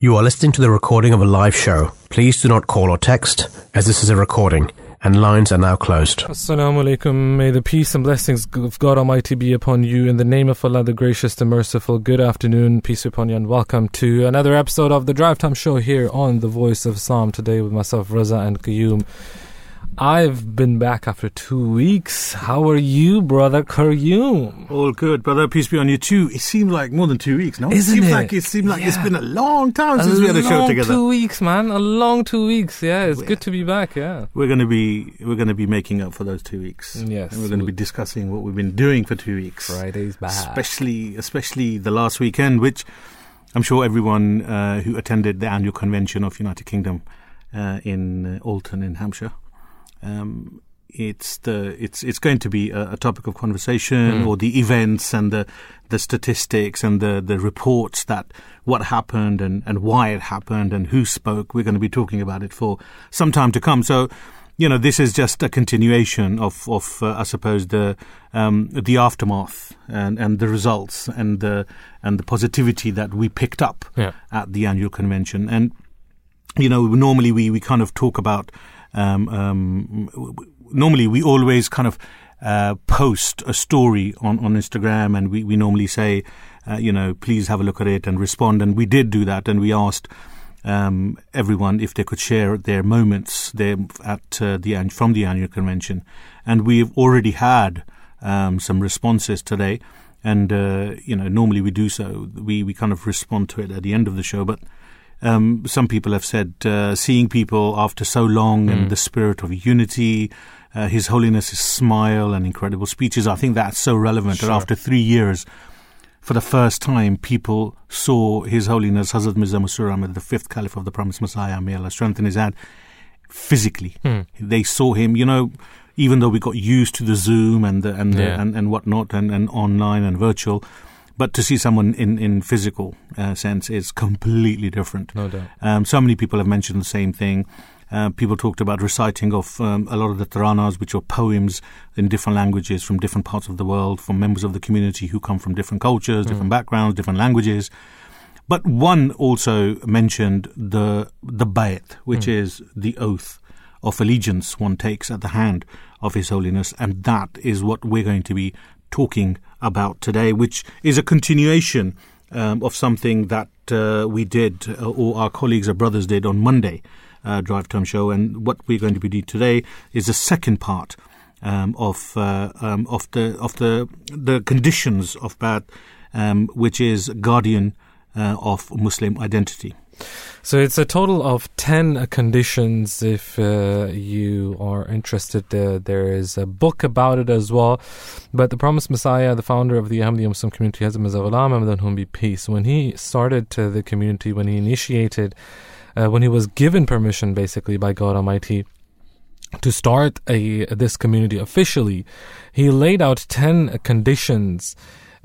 You are listening to the recording of a live show. Please do not call or text, as this is a recording, and lines are now closed. Assalamu alaikum. May the peace and blessings of God Almighty be upon you. In the name of Allah, the gracious, the merciful. Good afternoon, peace upon you, and welcome to another episode of the Drive Time Show here on the Voice of Islam. Today with myself, Raza and Qayyum. I've been back after two weeks. How are you, brother Qayyum? All good, brother. Peace be on you too. It seems like more than two weeks, no? Isn't it seems it? like it seems like it's Yeah. been a long time A since we had a show together. two weeks, man. A long two weeks. Yeah, it's Yeah. good to be back. Yeah. We're gonna be we're gonna be making up for those two weeks. Yes. and we're gonna be discussing what we've been doing for two weeks, Friday's back. especially especially the last weekend, which I'm sure everyone uh, who attended the annual convention of United Kingdom uh, in uh, Alton in Hampshire. Um, it's the it's it's going to be a, a topic of conversation, Mm. or the events and the the statistics and the the reports that what happened and and why it happened and who spoke. We're going to be talking about it for some time to come. So. You know, this is just a continuation of, of uh, I suppose, the um, the aftermath and, and the results and the and the positivity that we picked up Yeah. at the annual convention. And you know, normally we, we kind of talk about, um, um, normally we always kind of uh, post a story on, on Instagram and we, we normally say, uh, you know, please have a look at it and respond. And we did do that and we asked um, everyone if they could share their moments there at uh, the from the annual convention. And we've already had um, some responses today. And, uh, you know, normally we do so. We, we kind of respond to it at the end of the show. But um, some people have said uh, seeing people after so long and the spirit of unity, uh, His Holiness's smile and incredible speeches. I think that's so relevant Sure. that after three years, for the first time, people saw His Holiness Hazrat Mirza Masroor Ahmad, the fifth Caliph of the Promised Messiah, may Allah strengthen his hand, physically. Hmm. They saw him, you know, even though we got used to the Zoom and the, and, the, Yeah. and and whatnot and, and online and virtual, but to see someone in in physical uh, sense is completely different. No doubt. Um, so many people have mentioned the same thing. Uh, people talked about reciting of um, a lot of the taranas, which are poems in different languages from different parts of the world, from members of the community who come from different cultures, different backgrounds, different languages. But one also mentioned the the bayat, which is the oath of allegiance one takes at the hand of His Holiness, and that is what we're going to be talking about today, which is a continuation um, of something that uh, we did, uh, or our colleagues or brothers did on Monday, uh, Drive Time Show, and what we're going to be doing today is the second part um, of uh, um, of the of the the conditions of Bai'at, um, which is guardian uh, of Muslim identity. So it's a total of 10 conditions. If uh, you are interested, uh, there is a book about it as well. But the Promised Messiah, the founder of the Ahmadiyya Muslim community, Hazrat Mirza Ghulam Ahmad, be peace, when he started the community, when he initiated, uh, when he was given permission basically by God Almighty to start a this community officially, he laid out 10 conditions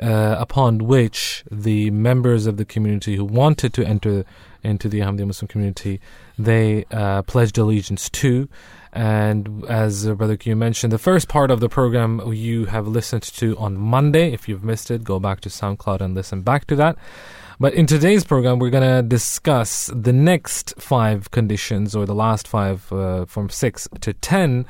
uh, upon which the members of the community who wanted to enter into the Ahmadiyya Muslim community, they uh, pledged allegiance to. And as uh, Brother Q mentioned, the first part of the program you have listened to on Monday. If you've missed it, go back to SoundCloud and listen back to that. But in today's program, we're going to discuss the next five conditions, or the last five uh, from six to ten,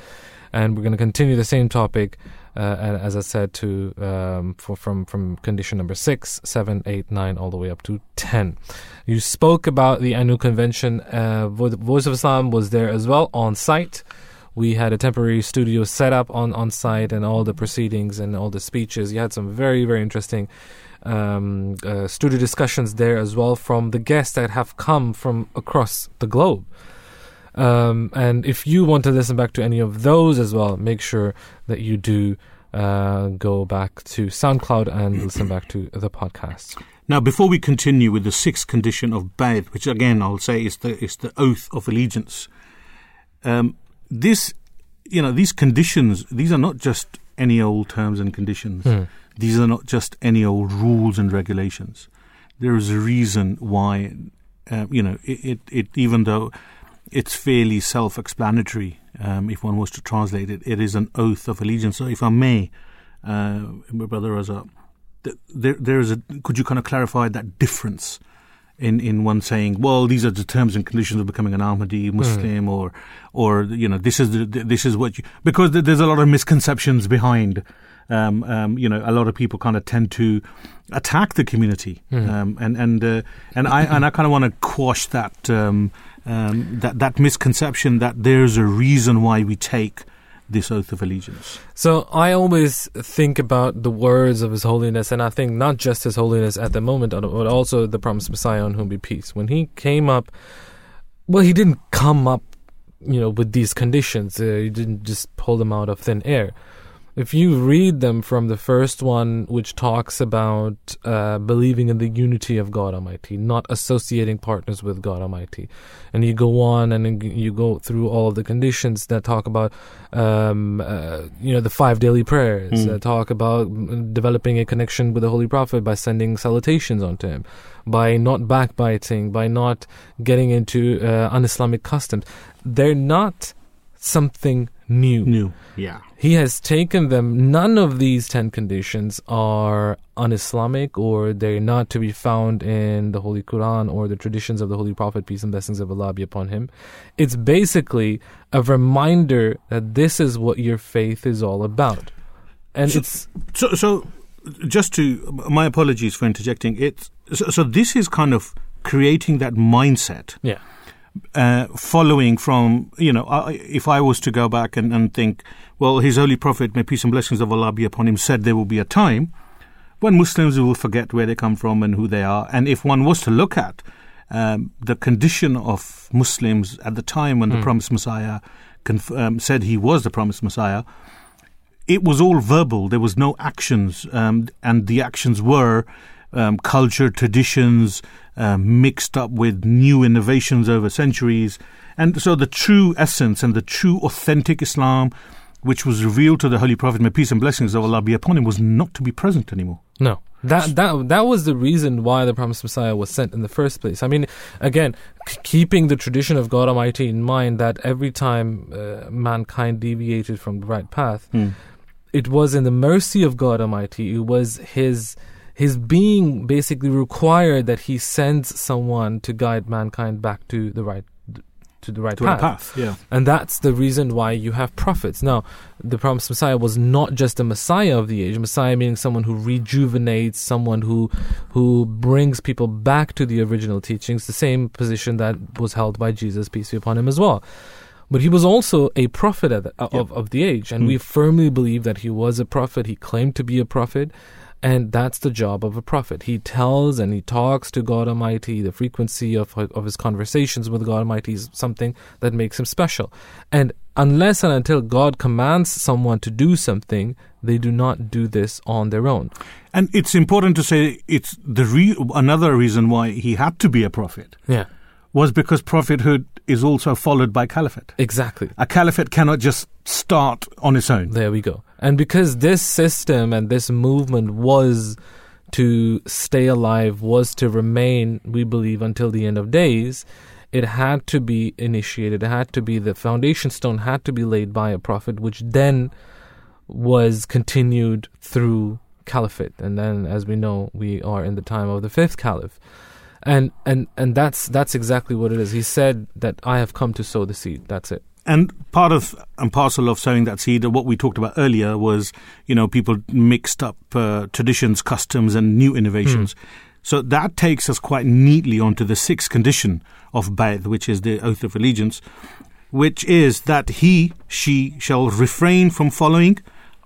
and we're going to continue the same topic. Uh, and as I said, to um, for, from from condition number six, seven, eight, nine, all the way up to ten. You spoke about the annual convention. Uh, Voice of Islam was there as well on site. We had a temporary studio set up on, on site and all the proceedings and all the speeches. You had some very, very interesting um, uh, studio discussions there as well from the guests that have come from across the globe. Um, and if you want to listen back to any of those as well, make sure that you do uh, go back to SoundCloud and listen back to the podcast. Now, before we continue with the sixth condition of Bayt, which again I'll say is the is the oath of allegiance, um, this, you know, these conditions, these are not just any old terms and conditions. Hmm. These are not just any old rules and regulations. There is a reason why, uh, you know, it, it, it even though it's fairly self-explanatory, um, if one was to translate it, it is an oath of allegiance. So, if I may, uh, my brother Raza, there, there is a. Could you kind of clarify that difference in, in one saying, well, these are the terms and conditions of becoming an Ahmadi Muslim, or or you know, this is the, this is what you because there's a lot of misconceptions behind. Um, um, you know, a lot of people kind of tend to attack the community, um, and and uh, and I and I kind of want to quash that um, that that misconception that there's a reason why we take this oath of allegiance. So I always think about the words of His Holiness, and I think not just His Holiness at the moment, but also the promised Messiah on whom be peace. When he came up, well, he didn't come up, you know, with these conditions. Uh, he didn't just pull them out of thin air. If you read them from the first one, which talks about uh, believing in the unity of God Almighty, not associating partners with God Almighty, and you go on and you go through all of the conditions that talk about, um, uh, you know, the five daily prayers, that talk about developing a connection with the Holy Prophet by sending salutations onto him, by not backbiting, by not getting into uh, un-Islamic customs. They're not something new. New, yeah. He has taken them. None of these 10 conditions are un Islamic or they're not to be found in the Holy Quran or the traditions of the Holy Prophet, peace and blessings of Allah be upon him. It's basically a reminder that this is what your faith is all about. And So- it's. So, so just to my apologies for interjecting. It's so, so this is kind of creating that mindset, Yeah. Uh, following from you know, I, if I was to go back and, and think, well, His Holy Prophet, may peace and blessings of Allah be upon him, said there will be a time when Muslims will forget where they come from and who they are, and if one was to look at um, the condition of Muslims at the time when the promised Messiah conf- um, said he was the promised Messiah, it was all verbal. There was no actions, um, and the actions were um, culture, traditions um, mixed up with new innovations over centuries. And so the true essence and the true authentic Islam, which was revealed to the Holy Prophet, may peace and blessings of Allah be upon him, was not to be present anymore. No. That that that was the reason why the promised Messiah was sent in the first place. I mean, again, k- keeping the tradition of God Almighty in mind that every time uh, mankind deviated from the right path, it was in the mercy of God Almighty. It was His His being basically required that He sends someone to guide mankind back to the right to the right To the path, yeah. and that's the reason why you have prophets. Now, the promised Messiah was not just a Messiah of the age. Messiah meaning someone who rejuvenates, someone who who brings people back to the original teachings, the same position that was held by Jesus, peace be upon him as well. But he was also a prophet of, the- of, of the age, and hmm. we firmly believe that he was a prophet. He claimed to be a prophet, and that's the job of a prophet. He tells and he talks to God Almighty. The frequency of of his conversations with God Almighty is something that makes him special. And unless and until God commands someone to do something, they do not do this on their own. And it's important to say it's the re- another reason why he had to be a prophet Yeah, was because prophethood is also followed by caliphate. exactly. A caliphate cannot just start on its own. There we go. And because this system and this movement was to stay alive, was to remain, we believe, until the end of days, it had to be initiated. It had to be, the foundation stone had to be laid by a prophet, which then was continued through caliphate. And then, as we know, we are in the time of the fifth caliph. And, and, and that's, that's exactly what it is. He said that I have come to sow the seed. That's it. And part of and parcel of sowing that seed, what we talked about earlier, was you know people mixed up uh, traditions, customs, and new innovations. So that takes us quite neatly onto the sixth condition of Bayt, which is the oath of allegiance, which is that he, she shall refrain from following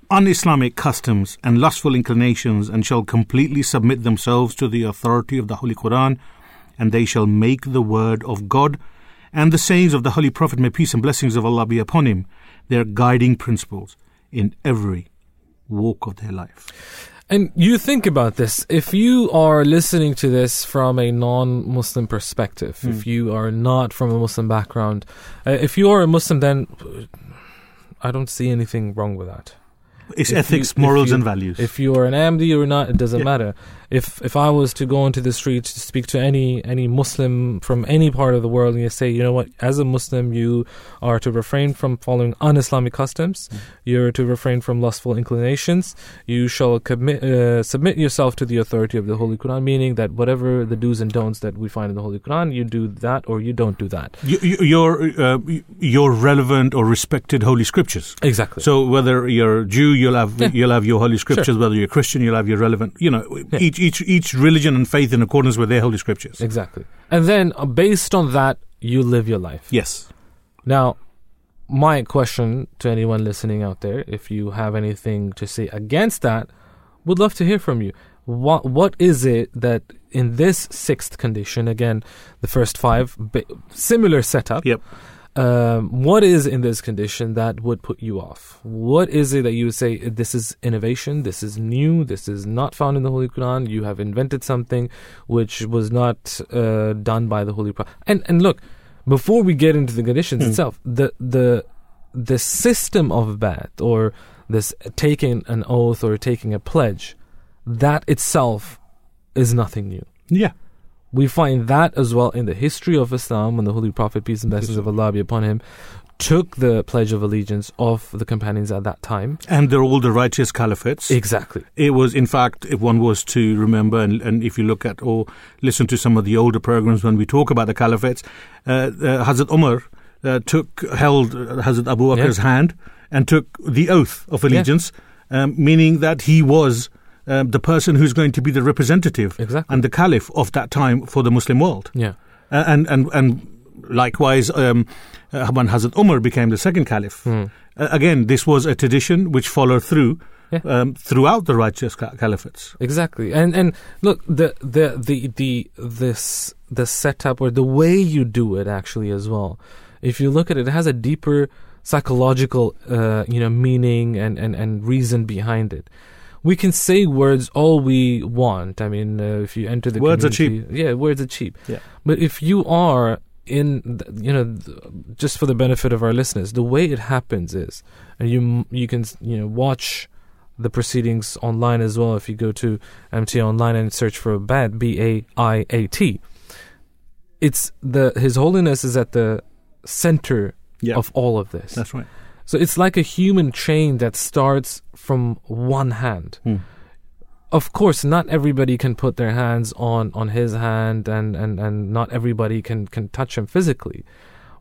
un-Islamic customs and lustful inclinations, and shall completely submit themselves to the authority of the Holy Quran, and they shall make the word of God and the sayings of the Holy Prophet, may peace and blessings of Allah be upon him, their guiding principles in every walk of their life. And you think about this. If you are listening to this from a non Muslim perspective, if you are not from a Muslim background, uh, if you are a Muslim, then uh, I don't see anything wrong with that. It's If ethics, if morals, you- and values. If you are an Ahmadi or not, it doesn't Yeah. matter. If if I was to go into the streets to speak to any any Muslim from any part of the world, and you say, you know what, as a Muslim, you are to refrain from following un-Islamic customs. Mm. You're to refrain from lustful inclinations. You shall commit, uh, submit yourself to the authority of the Holy Quran, meaning that whatever the do's and don'ts that we find in the Holy Quran, you do that or you don't do that. You, you, your uh, your relevant or respected holy scriptures. Exactly. So whether you're Jew, you'll have Yeah. you'll have your holy scriptures. Whether you're Christian, you'll have your relevant. You know, Yeah. each each each religion and faith in accordance with their holy scriptures. exactly. And then uh, based on that, you live your life. Yes. Now, my question to anyone listening out there, if you have anything to say against that, would love to hear from you. What what is it that in this sixth condition, again, the first five, similar setup. Yep. Um, what is in this condition that would put you off? What is it that you would say this is innovation, this is new, this is not found in the Holy Quran? You have invented something which was not uh, done by the Holy Prophet. And and look, before we get into the conditions Hmm. itself, the the the system of Bai'at or this taking an oath or taking a pledge, that itself is nothing new. Yeah. We find that as well in the history of Islam when the Holy Prophet, peace and blessings of Allah be upon him, took the pledge of allegiance of the companions at that time. And they're all the righteous caliphates. Exactly. It was, in fact, if one was to remember, and, and if you look at or listen to some of the older programs when we talk about the caliphates, uh, uh, Hazrat Umar uh, took held uh, Hazrat Abu Bakr's hand and took the oath of allegiance, um, meaning that he was um, the person who's going to be the representative Exactly. and the caliph of that time for the Muslim world. Yeah. Uh, and and and likewise, um, uh, when Hazrat Umar became the second caliph, Hmm. uh, again, this was a tradition which followed through Yeah. um, throughout the righteous ca- caliphates. Exactly. And and look, the the the the this the setup or the way you do it actually as well. If you look at it, it has a deeper psychological uh, you know meaning and, and, and reason behind it. We can say words all we want. I mean, uh, if you enter the Words are cheap. Yeah, words are cheap. Yeah. But if you are in, you know, just for the benefit of our listeners, the way it happens is, and you you can you know watch the proceedings online as well. If you go to MTA online and search for Bai'at, B A I A T, it's the His Holiness is at the center Yeah, of all of this. that's right. So it's like a human chain that starts from one hand. Hmm. Of course, not everybody can put their hands on, on his hand, and, and, and not everybody can, can touch him physically.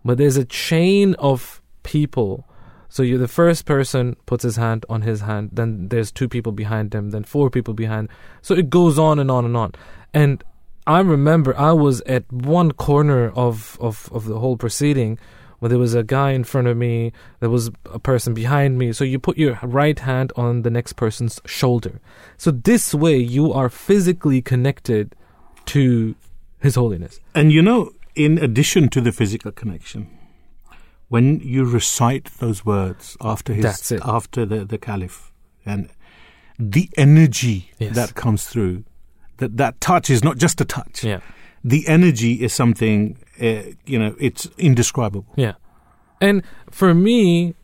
But there's a chain of people. So you're the first person puts his hand on his hand, then there's two people behind him, then four people behind. So it goes on and on and on. And I remember I was at one corner of, of, of the whole proceeding where there was a guy in front of me, there was a person behind me. So you put your right hand on the next person's shoulder. So this way you are physically connected to His Holiness. And you know, in addition to the physical connection, when you recite those words after his after the, the caliph and the energy Yes. that comes through that that touch is not just a touch Yeah. the energy is something uh, you know it's indescribable Yeah. And for me,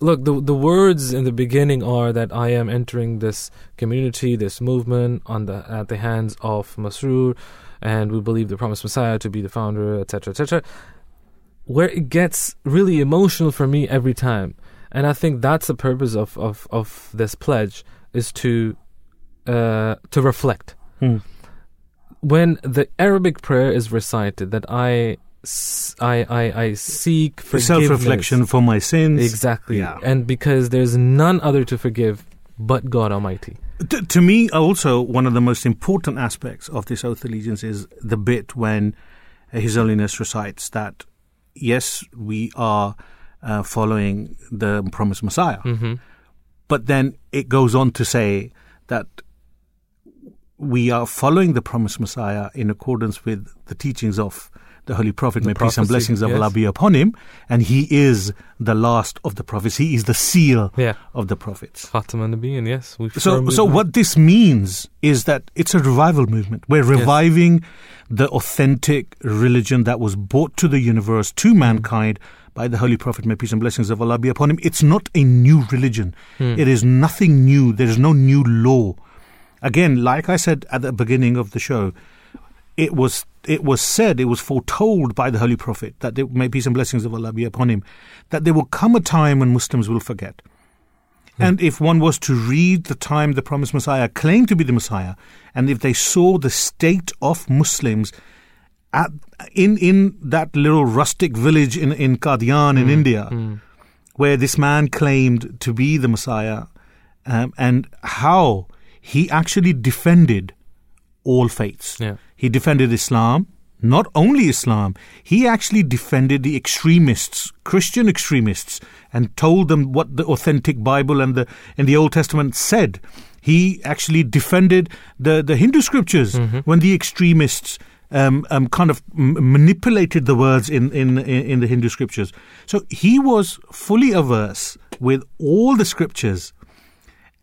look, the the words in the beginning are that I am entering this community, this movement on the at the hands of Masroor, and we believe the promised Messiah to be the founder, etc., etc. Where it gets really emotional for me every time, and I think that's the purpose of of, of this pledge is to uh, to reflect Hmm. When the Arabic prayer is recited that I I I seek for forgiveness. self-reflection for my sins Exactly. Yeah. And because there's none other to forgive but God Almighty. T- to me, also, one of the most important aspects of this oath allegiance is the bit when His Holiness recites that, yes, we are uh, following the promised Messiah. Mm-hmm. But then it goes on to say that we are following the promised Messiah in accordance with the teachings of the Holy Prophet, The may peace and blessings of yes. Allah be upon him. And he is the last of the prophets. He is the seal Yeah. of the prophets. Khataman Nabiyyin, yes. So, so what this means is that it's a revival movement. We're reviving the authentic religion that was brought to the universe, to hmm. mankind, by the Holy Prophet, may peace and blessings of Allah be upon him. It's not a new religion. Hmm. It is nothing new. There is no new law. Again, like I said at the beginning of the show, it was it was said, it was foretold by the Holy Prophet that there, may peace and blessings of Allah be upon him, that there will come a time when Muslims will forget. Hmm. And if one was to read the time the promised Messiah claimed to be the Messiah, and if they saw the state of Muslims at in in that little rustic village in in Qadian in hmm. India, hmm. where this man claimed to be the Messiah, um, and how he actually defended all faiths. Yeah. He defended Islam, not only Islam, he actually defended the extremists, Christian extremists, and told them what the authentic Bible and the and the Old Testament said. He actually defended the, the Hindu scriptures when the extremists um, um, kind of m- manipulated the words in, in in the Hindu scriptures. So he was fully averse with all the scriptures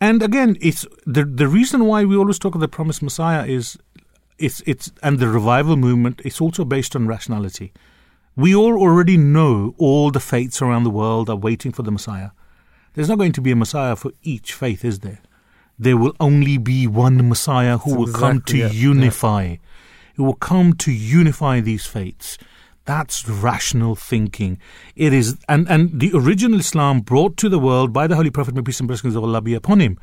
and again, it's the the reason why we always talk of the promised Messiah is it's it's and the revival movement. It's also based on rationality. We all already know all the faiths around the world are waiting for the Messiah. There's not going to be a Messiah for each faith, is there? There will only be one Messiah who will come to exactly it, yeah. unify, who will come to unify these faiths. That's rational thinking. It is, and, and the original Islam brought to the world by the Holy Prophet, may peace and blessings of Allah be upon him,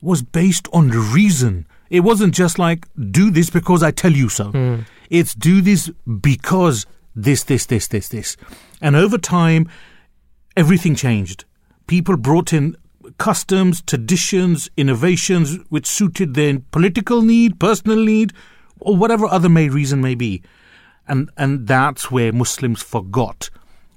was based on reason. It wasn't just like, do this because I tell you so. Hmm. It's do this because this, this, this, this, this. And over time, everything changed. People brought in customs, traditions, innovations which suited their political need, personal need, or whatever other may reason may be. And and that's where Muslims forgot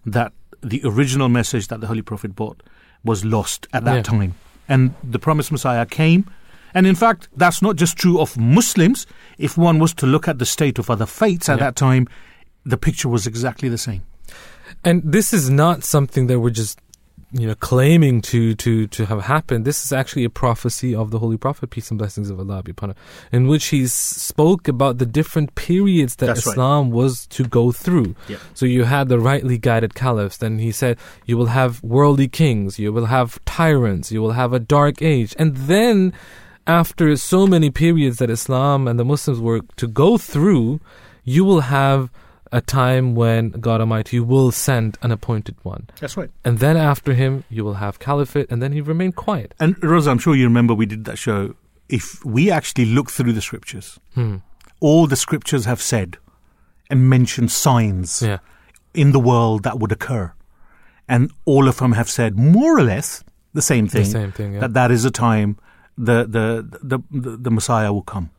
that the original message that the Holy Prophet brought was lost at that Yeah. time. And the promised Messiah came. And in fact, that's not just true of Muslims. If one was to look at the state of other faiths at Yeah. that time, the picture was exactly the same. And this is not something that we're just you know claiming to to to have happened. This is actually a prophecy of the Holy Prophet, peace and blessings of Allah be upon him, in which he spoke about the different periods that That's right. Islam was to go through. So you had the rightly guided caliphs. Then he said you will have worldly kings, you will have tyrants, you will have a dark age, and then after so many periods that Islam and the Muslims were to go through, you will have a time when God Almighty will send an appointed one. That's right. And then after him, you will have caliphate, and then he remained quiet. And Raza, I'm sure you remember we did that show. If we actually look through the scriptures, Hmm. all the scriptures have said and mentioned signs Yeah. in the world that would occur. And all of them have said more or less the same thing. The same thing, yeah. That that is a time the, the, the, the, the Messiah will come.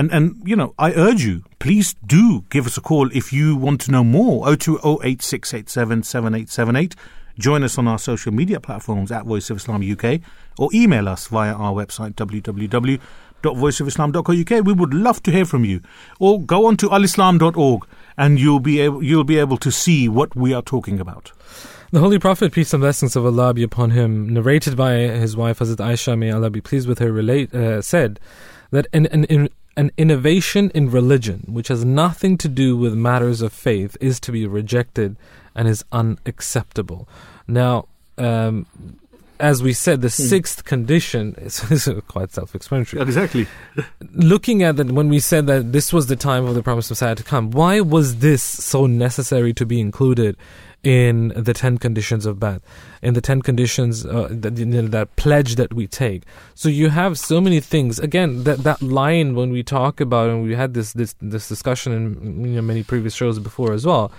And, and, you know, I urge you, please do give us a call if you want to know more. 0208 Join us on our social media platforms at Voice of Islam UK or email us via our website www.voiceofislam.co.uk. We would love to hear from you. Or go on to alislam.org and you'll be able, you'll be able to see what we are talking about. The Holy Prophet, peace and blessings of Allah be upon him, narrated by his wife Hazrat Aisha, may Allah be pleased with her, relate, uh, said that an, an, an innovation in religion, which has nothing to do with matters of faith, is to be rejected and is unacceptable. Now, um, as we said, the sixth condition is, is quite self-explanatory. Exactly. looking at that when we said that this was the time of the promised Messiah to come, why was this so necessary to be included in the ten conditions of Bai'at, in the ten conditions uh, that you know, that pledge that we take? So you have so many things. Again, that that line when we talk about and we had this this this discussion in you know, many previous shows before as well.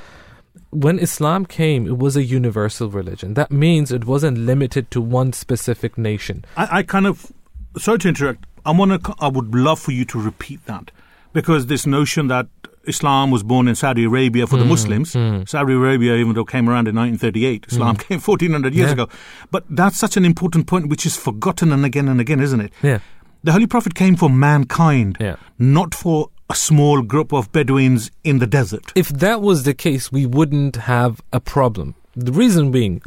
When Islam came, it was a universal religion. That means it wasn't limited to one specific nation. I, I kind of sorry to interrupt. I want to. I would love for you to repeat that because this notion that Islam was born in Saudi Arabia for the hmm, Muslims. Hmm. Saudi Arabia, even though it came around in 1938, hmm. Islam came 1400 years Yeah. ago. But that's such an important point, which is forgotten and again and again, isn't it? Yeah. The Holy Prophet came for mankind, Yeah. not for a small group of Bedouins in the desert. if that was the case, we wouldn't have a problem. The reason being,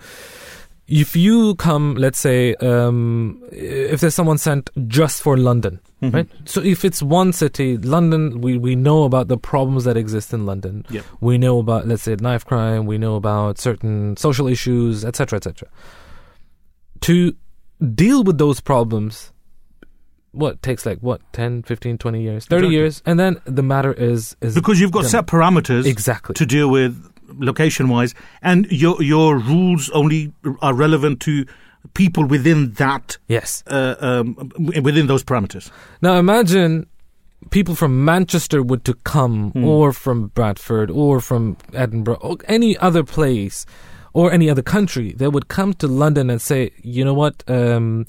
if you come, let's say, um, if there's someone sent just for London, Mhm. right? So if it's one city, London, we, we know about the problems that exist in London. Yep. We know about, let's say, knife crime. We know about certain social issues, etc., etc. To deal with those problems, what takes like what 10, 15, 20 years, 30 Exactly. years, and then the matter is is Because you've got done. set parameters exactly to deal with location wise, and your your rules only are relevant to people within that yes. uh, um, within those parameters. Now imagine people from Manchester would to come, Hmm. or from Bradford, or from Edinburgh, or any other place, or any other country. They would come to London and say, "You know what? Um,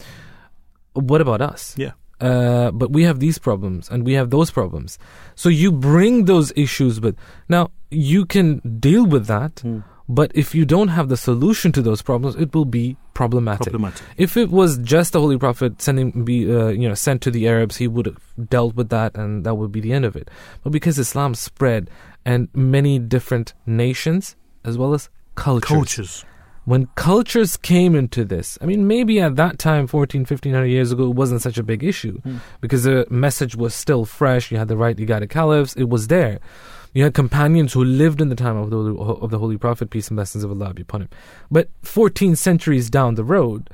what about us? Yeah. Uh, but we have these problems and we have those problems. So you bring those issues with. Now you can deal with that, Hmm. But if you don't have the solution to those problems, it will be problematic. Problematic. If it was just the Holy Prophet sending be uh, you know sent to the Arabs, he would have dealt with that, and that would be the end of it. But because Islam spread and many different nations as well as cultures, Cultures. when cultures came into this, I mean, maybe at that time, 14, 1500 years ago, it wasn't such a big issue Hmm. because the message was still fresh. You had the right, you got a caliphs, it was there. You had companions who lived in the time of the, of the Holy Prophet, peace and blessings of Allah be upon him. But 14 centuries down the road,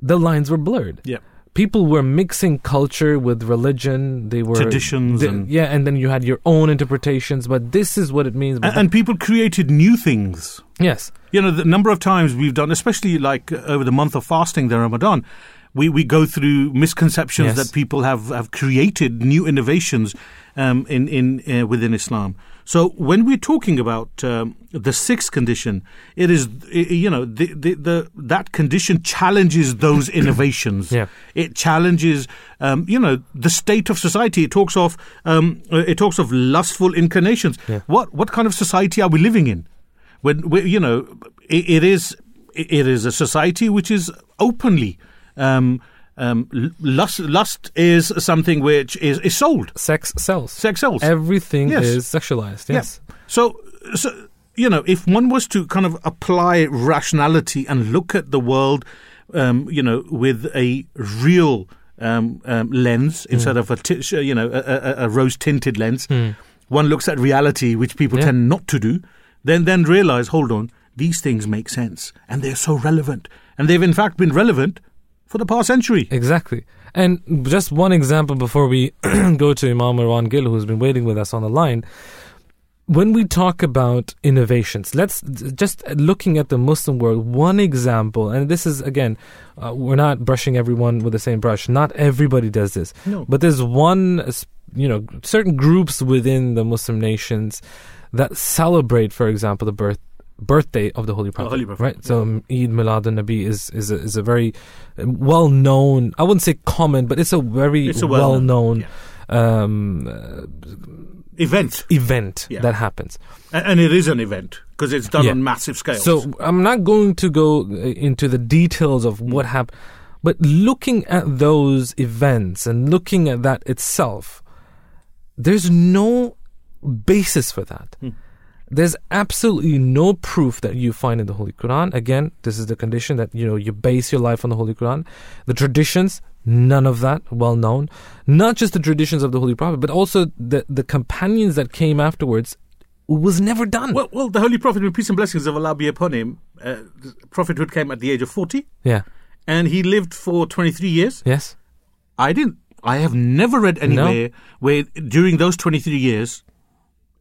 the lines were blurred. Yeah. People were mixing culture with religion. They were Traditions they- and- yeah, and then you had your own interpretations. But this is what it means. And, and people created new things. yes, You know, the number of times we've done, especially like uh, over the month of fasting, the Ramadan, we, we go through misconceptions Yes. that people have, have created new innovations um, in, in uh, within Islam. So when we're talking about um, the sixth condition, it is you know the, the, the that condition challenges those innovations. Yeah. It challenges um, you know the state of society. It talks of um, uh, it talks of lustful inclinations. Yeah. What what kind of society are we living in? when we, you know it, it is it is a society which is openly um, um, lust lust is something which is, is sold sex sells. sex sells Everything Yes. is sexualized. Yeah. Yes. so so you know if one was to kind of apply rationality and look at the world um, you know with a real um, um, lens Hmm. instead of a t- you know a, a, a rose tinted lens one looks at reality which people Yeah. tend not to do then then realize hold on these things make sense and they're so relevant and they've in fact been relevant for the past century Exactly. And just one example before we go to Imam Marwan Gill, who's been waiting with us on the line. When we talk about innovations, let's just looking at the Muslim world, one example, and this is again, uh, we're not brushing everyone with the same brush. Not everybody does this. No. But there's one, you know, certain groups within the Muslim nations that celebrate, for example, the birth birthday of the Holy Prophet. Holy Prophet, Right. So um, Eid Milad al-Nabi is is a, is a very well known. I wouldn't say common, but it's a very It's a well known um, uh, event event Yeah. that happens. And it is an event because it's done Yeah. on massive scales So I'm not going to go uh, into the details of what happened, but looking at those events and looking at that itself, there's no basis for that. Hmm. There's absolutely no proof that you find in the Holy Quran. Again, this is the condition that you know you base your life on the Holy Quran. The traditions, none of that well known. Not just the traditions of the Holy Prophet, but also the the companions that came afterwards. Was never done. Well, well, the Holy Prophet, peace and blessings of Allah be upon him, uh, prophethood came at the age of 40, yeah. and he lived for 23 years. Yes. I didn't, I have never read anywhere where during those 23 years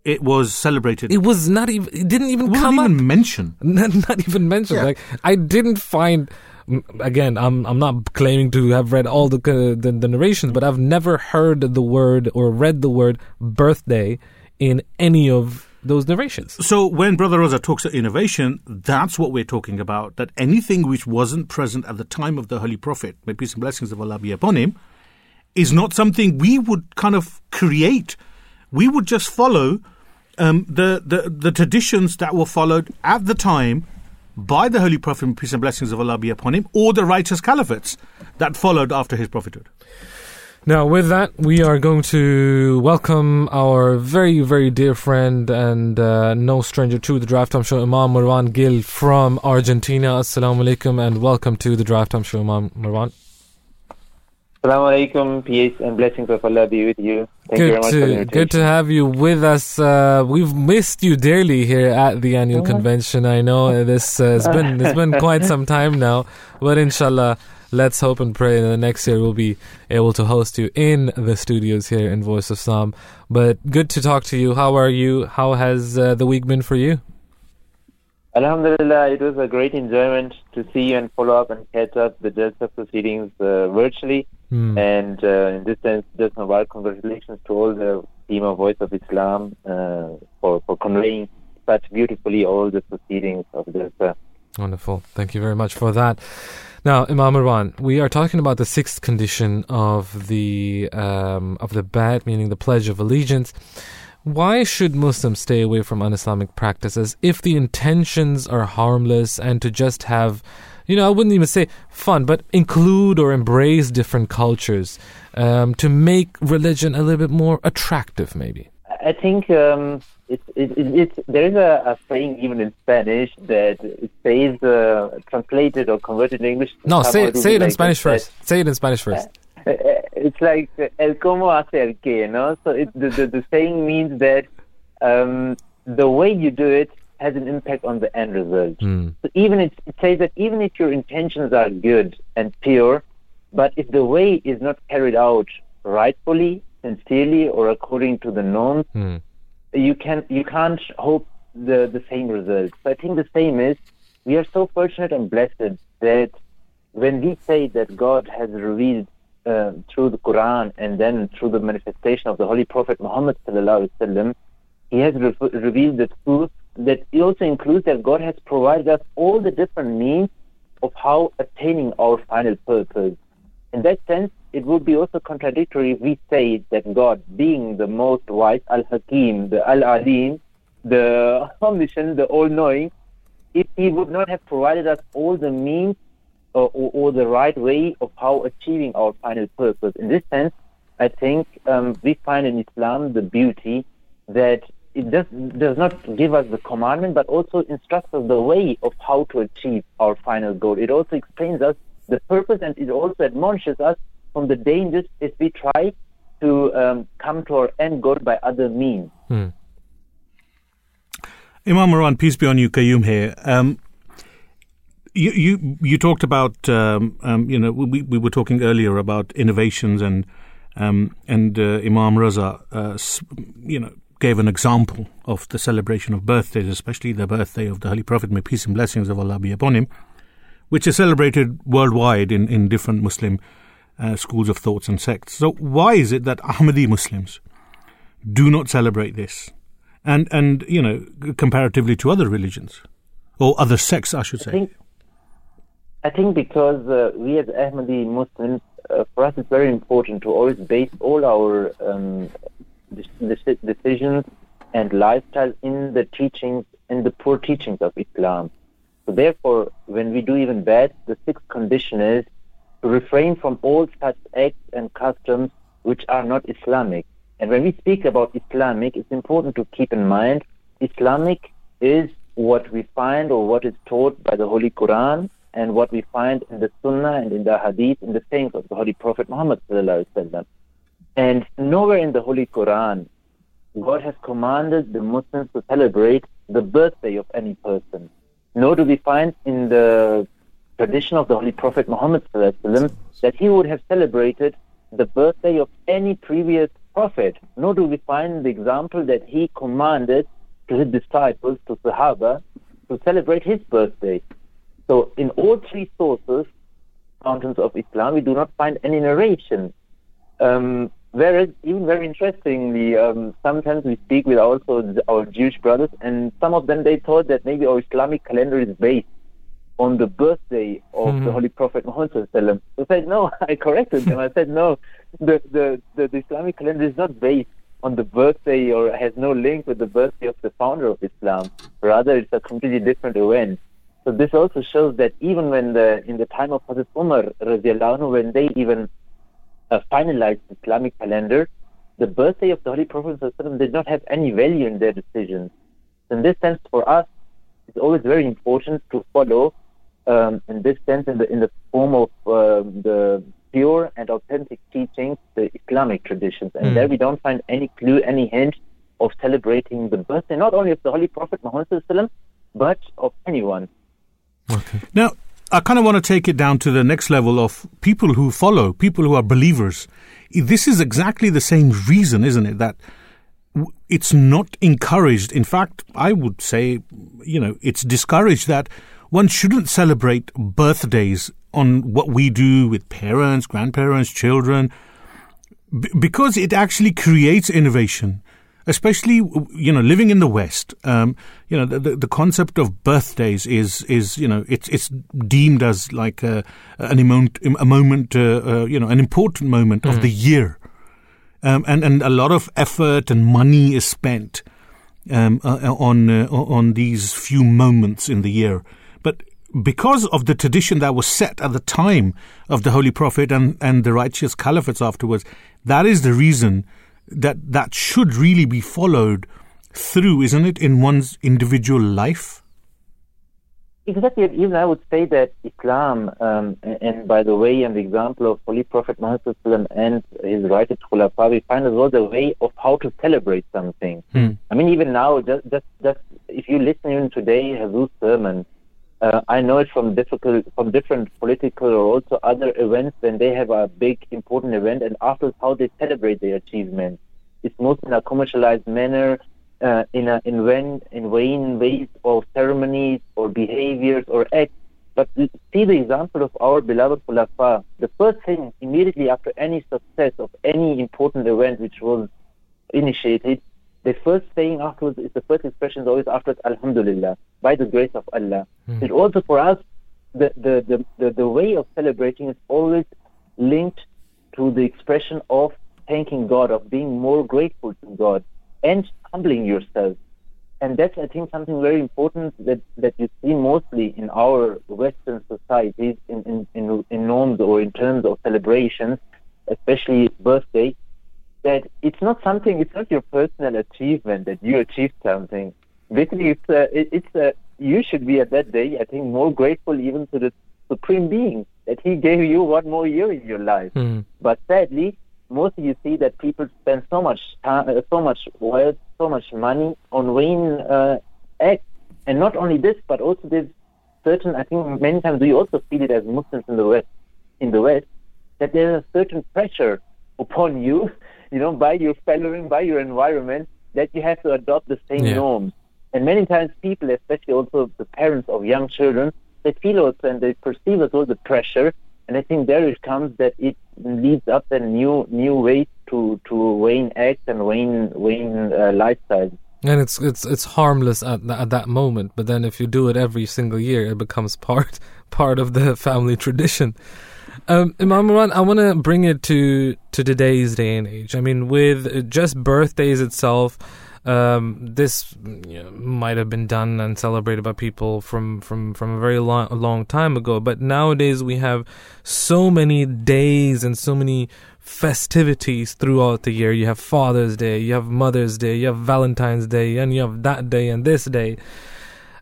it was celebrated. It was not even. It didn't even It wasn't come even up. mentioned. Not, not even mentioned. Yeah. Like I didn't find. Again, I'm I'm not claiming to have read all the, uh, the the narrations, but I've never heard the word or read the word birthday in any of those narrations. So when Brother Raza talks of innovation, that's what we're talking about. That anything which wasn't present at the time of the Holy Prophet, may peace and blessings of Allah be upon him, is not something we would kind of create. We would just follow um, the, the the traditions that were followed at the time by the Holy Prophet, peace and blessings of Allah be upon him, or the righteous caliphates that followed after his prophethood. Now, with that, we are going to welcome our very, very dear friend and uh, no stranger to the Drive Time Show, Imam Marwan Gill from Argentina. Assalamu alaikum and welcome to the Drive Time Show, Imam Marwan. Assalamu alaikum, peace and blessings of Allah be with you. Thank good you very much for the to good to have you with us. Uh, we've missed you dearly here at the annual convention. I know this uh, it's been it's been quite some time now, but inshallah, let's hope and pray that next year we'll be able to host you in the studios here in Voice of Islam. But good to talk to you. How are you? How has uh, the week been for you? Alhamdulillah, it was a great enjoyment to see you and follow up and catch up the Jalsa proceedings uh, virtually. Hmm. And uh, in this sense, just a wide congratulations to all the team of Voice of Islam uh, for, for conveying such beautifully all the proceedings of Jalsa. Wonderful. Thank you very much for that. Now, Imam Marwan, we are talking about the sixth condition of the um, of the Bai'at, meaning the Pledge of Allegiance. Why should Muslims stay away from un-Islamic practices if the intentions are harmless and to just have, you know, I wouldn't even say fun, but include or embrace different cultures um, to make religion a little bit more attractive, maybe? I think um, it, it, it, there is a, a saying even in Spanish that it says uh, translated or converted in English. No, say it, say it in Spanish that- first. Say it in Spanish first. Uh, It's like el cómo hace el qué, no? So it, the, the the saying means that um, the way you do it has an impact on the end result. Mm. So even it, it says that even if your intentions are good and pure, but if the way is not carried out rightfully, sincerely, or according to the norms, Mm. you can you can't hope the the same result. So I think the same is we are so fortunate and blessed that when we say that God has revealed uh, through the Quran and then through the manifestation of the Holy Prophet Muhammad wasallam, He has re- revealed the truth. That also includes that God has provided us all the different means of how attaining our final purpose. In that sense, it would be also contradictory if we say that God, being the most wise, Al Hakim, the Al Alim, the omniscient, the all knowing, if He would not have provided us all the means or, or, or the right way of how achieving our final purpose. In this sense, I think um, we find in Islam the beauty that it does, does not give us the commandment, but also instructs us the way of how to achieve our final goal. It also explains us the purpose and it also admonishes us from the dangers if we try to um, come to our end goal by other means. Hmm. Imam Marwan, peace be on you, Qayyum here. Um, you, you you talked about um, um, you know we we were talking earlier about innovations and um, and uh, Imam Raza uh, you know gave an example of the celebration of birthdays, especially the birthday of the Holy Prophet, may peace and blessings of Allah be upon him, which is celebrated worldwide in in different Muslim uh, schools of thoughts and sects. So why is it that Ahmadi Muslims do not celebrate this? and and you know comparatively to other religions or other sects, I should I say. think, I think because uh, we as Ahmadi Muslims, uh, for us it's very important to always base all our um, dec- dec- decisions and lifestyle in the teachings, in the poor teachings of Islam. So therefore, when we do even Bai'at, the sixth condition is to refrain from all such acts and customs which are not Islamic. And when we speak about Islamic, it's important to keep in mind Islamic is what we find or what is taught by the Holy Quran and what we find in the Sunnah and in the Hadith in the sayings of the Holy Prophet Muhammad. And nowhere in the Holy Quran God has commanded the Muslims to celebrate the birthday of any person. Nor do we find in the tradition of the Holy Prophet Muhammad that he would have celebrated the birthday of any previous prophet. Nor do we find the example that he commanded to his disciples, to Sahaba, to celebrate his birthday. So in all three sources, fountains of Islam, we do not find any narration. Um, whereas, even very interestingly, um, sometimes we speak with also our Jewish brothers, and some of them they thought that maybe our Islamic calendar is based on the birthday of Mhm. the Holy Prophet Muhammad. So I said no. I corrected them. I said no. The, the the the Islamic calendar is not based on the birthday or has no link with the birthday of the founder of Islam. Rather, it's a completely different event. So this also shows that even when the in the time of Hazrat Umar anhu, when they even uh, finalized the Islamic calendar, the birthday of the Holy Prophet did not have any value in their decisions. In this sense, for us, it's always very important to follow, um, in this sense, in the in the form of um, the pure and authentic teachings, the Islamic traditions. And Mm. there we don't find any clue, any hint of celebrating the birthday, not only of the Holy Prophet Muhammad, Sallallahu Alaihi Wasallam, but of anyone. Now, I kind of want to take it down to the next level of people who follow, people who are believers. This is exactly the same reason, isn't it? That it's not encouraged. In fact, I would say, you know, it's discouraged that one shouldn't celebrate birthdays on what we do with parents, grandparents, children, b- because it actually creates innovation especially you know living in the west um, you know the, the, the concept of birthdays is is you know it's it's deemed as like a, an moment a moment uh, uh, you know an important moment of the year. Um, and and a lot of effort and money is spent um, uh, on uh, on these few moments in the year. But because of the tradition that was set at the time of the Holy Prophet and, and the righteous caliphates afterwards, that is the reason that that should really be followed through, isn't it, in one's individual life? Exactly. Even I would say that Islam, um, and, and by the way, and the example of Holy Prophet Muhammad Sallallahu Alaihi Wasallam and his righteous Khulafa, we find as well the way of how to celebrate something. I mean, even now, just, just, just if you listen even today, Jesus' sermon, uh, I know it from difficult, from different political or also other events when they have a big important event, and afterwards how they celebrate their achievement. It's mostly in a commercialized manner, uh, in a in vain in vain ways of ceremonies or behaviors or acts. But see the example of our beloved Khulafa. The first thing immediately after any success of any important event which was initiated, the first saying afterwards is the first expression is always afterwards Alhamdulillah, by the grace of Allah. Hmm. It also for us the, the, the, the, the way of celebrating is always linked to the expression of thanking God, of being more grateful to God and humbling yourself. And that's, I think, something very important that, that you see mostly in our Western societies in, in, in, in norms or in terms of celebrations, especially birthday, that it's not something, it's not your personal achievement that you achieved something. Basically, it's, it, it's uh, you should be at that day, I think, more grateful even to the Supreme Being that He gave you one more year in your life. Mm. But sadly, mostly you see that people spend so much time, uh, so much wealth, so much money on vain uh, acts, and not only this, but also there's certain. I think many times we also feel it as Muslims in the West, in the West, that there's a certain pressure upon you, you know, by your following, by your environment, that you have to adopt the same Yeah. norms. And many times people, especially also the parents of young children, they feel also and they perceive as well the pressure. And I think there it comes that it leads up a new new way to to vain acts and vain vain uh, lifestyles. And it's it's it's harmless at th- at that moment, but then if you do it every single year, it becomes part part of the family tradition. Um, Imam I want to bring it to to today's day and age. I mean, with just birthdays itself, um, this you know, might have been done and celebrated by people from from from a very long long time ago. But nowadays, we have so many days and so many festivities throughout the year. You have Father's Day, you have Mother's Day, you have Valentine's Day, and you have that day and this day.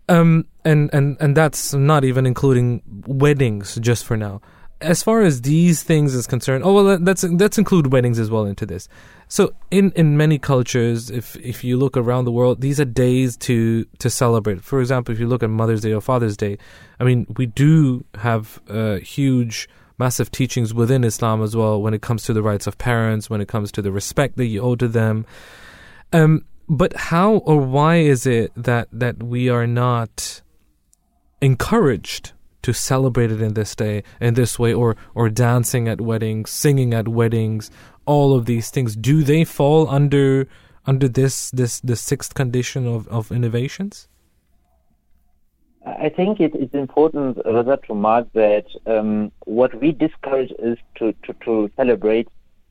Um, and, and, and that's not even including weddings just for now. As far as these things is concerned, oh well, that- that's let's include weddings as well into this. So in, in many cultures, if if you look around the world, these are days to to celebrate. For example, if you look at Mother's Day or Father's Day, I mean, we do have uh, huge, massive teachings within Islam as well when it comes to the rights of parents, when it comes to the respect that you owe to them. Um, but how or why is it that that we are not encouraged to celebrate it in this day in this way or or dancing at weddings singing at weddings all of these things. Do they fall under under this this the sixth condition of of innovations? I think it is important, rather, to mark that um, what we discourage is to, to, to celebrate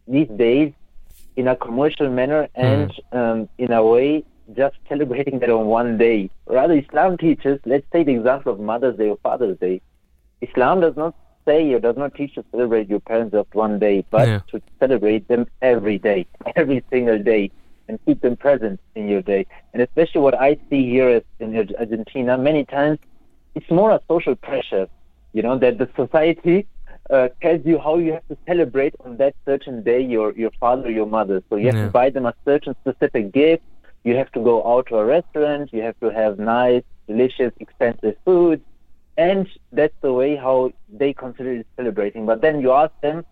these days in a commercial manner and um, in a way just celebrating that on one day. Rather, Islam teaches, let's take the example of Mother's Day or Father's Day. Islam does not say or does not teach to celebrate your parents just one day, but Yeah. to celebrate them every day, every single day, and keep them present in your day. And especially what I see here in Argentina, many times it's more a social pressure, you know, that the society uh, tells you how you have to celebrate on that certain day your your father or your mother. So you have Yeah. to buy them a certain specific gift. You have to go out to a restaurant. You have to have nice, delicious, expensive food, and that's the way how they consider it celebrating. But then you ask them,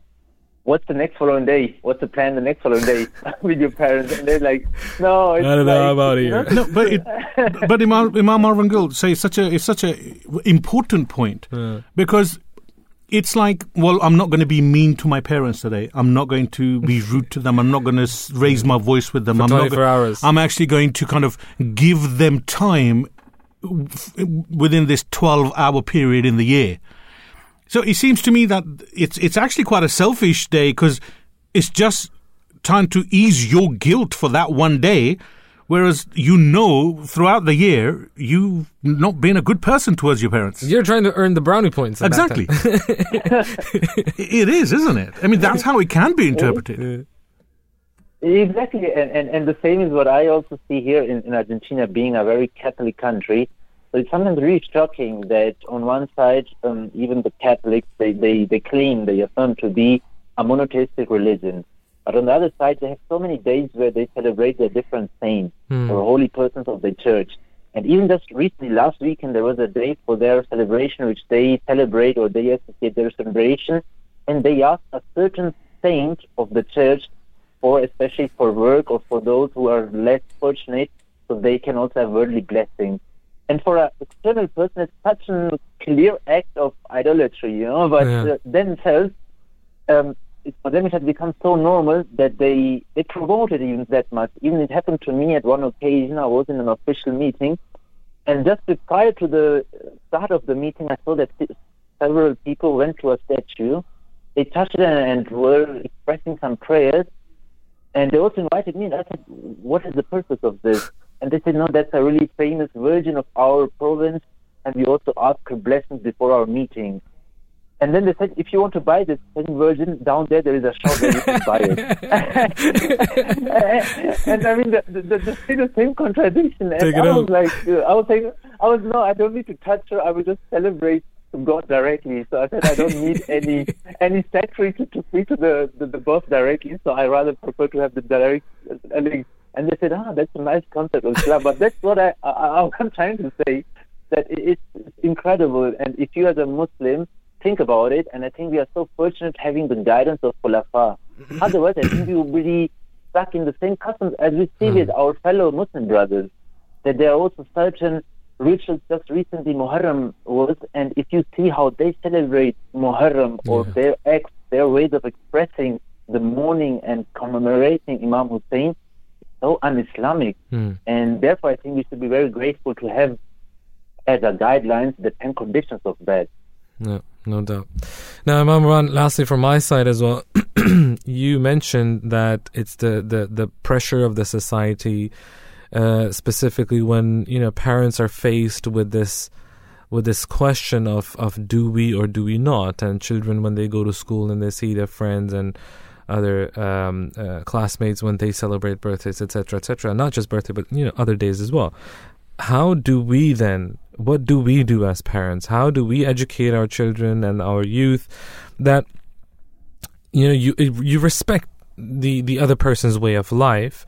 "What's the next following day? What's the plan the next following day with your parents?" And they're like, "No, it's I don't know, like, I'm outta you here." no, but it, but Imam, Imam Marwan Gill say such a it's such a important point because it's like, well, I'm not going to be mean to my parents today. I'm not going to be rude to them. I'm not going to raise my voice with them. For I'm not 24 go- hours. I'm actually going to kind of give them time f- within this 12 hour period in the year. So it seems to me that it's it's actually quite a selfish day because it's just trying to ease your guilt for that one day, whereas you know throughout the year you've not been a good person towards your parents. You're trying to earn the brownie points. Exactly. it is, isn't it? I mean, that's how it can be interpreted. Exactly, and, and, and the same is what I also see here in, in Argentina, being a very Catholic country. So it's sometimes really shocking that on one side, um, even the Catholics, they, they, they claim, they affirm to be a monotheistic religion. But on the other side, they have so many days where they celebrate their different saints Hmm. or holy persons of the church. And even just recently, last weekend, there was a day for their celebration which they celebrate or they associate their celebration. And they ask a certain saint of the church or especially for work or for those who are less fortunate, so they can also have worldly blessings. And for an external person, it's such a clear act of idolatry, you know. But Yeah. uh, themselves, um, for them, it has become so normal that they they promote it even that much. Even it happened to me at one occasion. I was in an official meeting, and just prior to the start of the meeting, I saw that several people went to a statue. They touched it and were expressing some prayers. And they also invited me, and I said, "What is the purpose of this?" And they said, "No, that's a really famous virgin of our province, and we also ask her blessings before our meeting." And then they said, "If you want to buy this same version, down there there is a shop where you can buy it." and I mean, the, the, the, the, same contradiction. And I was out. like, uh, I was saying, I was no, I don't need to touch her. I will just celebrate God directly. So I said I don't need any any secretary to, to speak to the, the, the boss directly. So I rather prefer to have the direct uh, link. And they said, ah, that's a nice concept. But that's what I, I, I'm trying to say that it's incredible. And if you as a Muslim think about it, and I think we are so fortunate having the guidance of Khulafa. Otherwise, I think we would be stuck in the same customs as we see with our fellow Muslim brothers. That there are also certain rituals. Just recently, Muharram was, and if you see how they celebrate Muharram or Yeah. their acts, their ways of expressing the mourning and commemorating Imam Hussein, so un-Islamic. Hmm. And therefore, I think we should be very grateful to have as a guidelines the 10 conditions of Bai'at. No, no doubt. Now, Imam lastly from my side as well, you mentioned that it's the, the, the pressure of the society, uh, specifically when you know parents are faced with this with this question of, of do we or do we not, and children when they go to school and they see their friends and other um, uh, classmates when they celebrate birthdays, etc., etc. Not just birthday, but you know other days as well. How do we then? What do we do as parents? How do we educate our children and our youth that you know you you respect the the other person's way of life,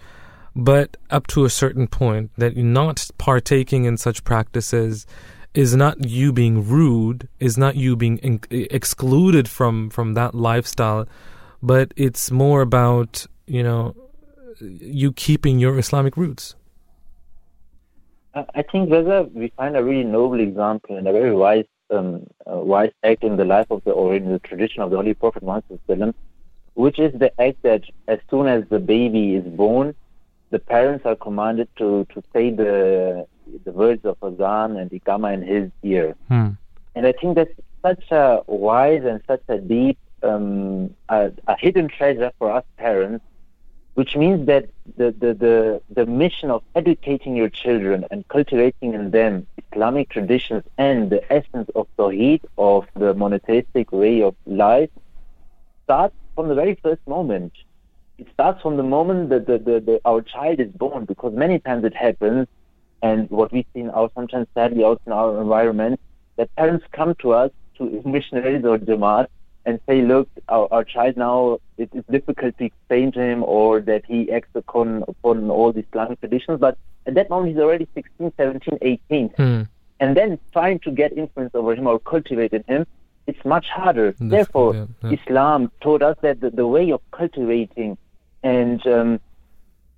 but up to a certain point that not partaking in such practices is not you being rude, is not you being in, excluded from from that lifestyle, but it's more about you know you keeping your Islamic roots. I think Raza, we find a really noble example and a very wise, um, uh, wise act in the life of the or in the tradition of the Holy Prophet Muhammad, which is the act that as soon as the baby is born, the parents are commanded to, to say the the words of Azan and Ikama in his ear. Hmm. And I think that's such a wise and such a deep, um, a, a hidden treasure for us parents, which means that the, the, the, the mission of educating your children and cultivating in them Islamic traditions and the essence of Tawheed, of the monotheistic way of life, starts from the very first moment. It starts from the moment that the, the, the, our child is born, because many times it happens, and what we see in our sometimes sadly also in our environment, that parents come to us to missionaries or Jamaat and say, look, our, our child now, it is difficult to explain to him or that he acts upon, upon all these Islamic traditions. But at that moment, he's already 16, 17, 18. Hmm. And then trying to get influence over him or cultivate in him, it's much harder. That's- Therefore, yeah, yeah. Islam taught us that the, the way of cultivating and um,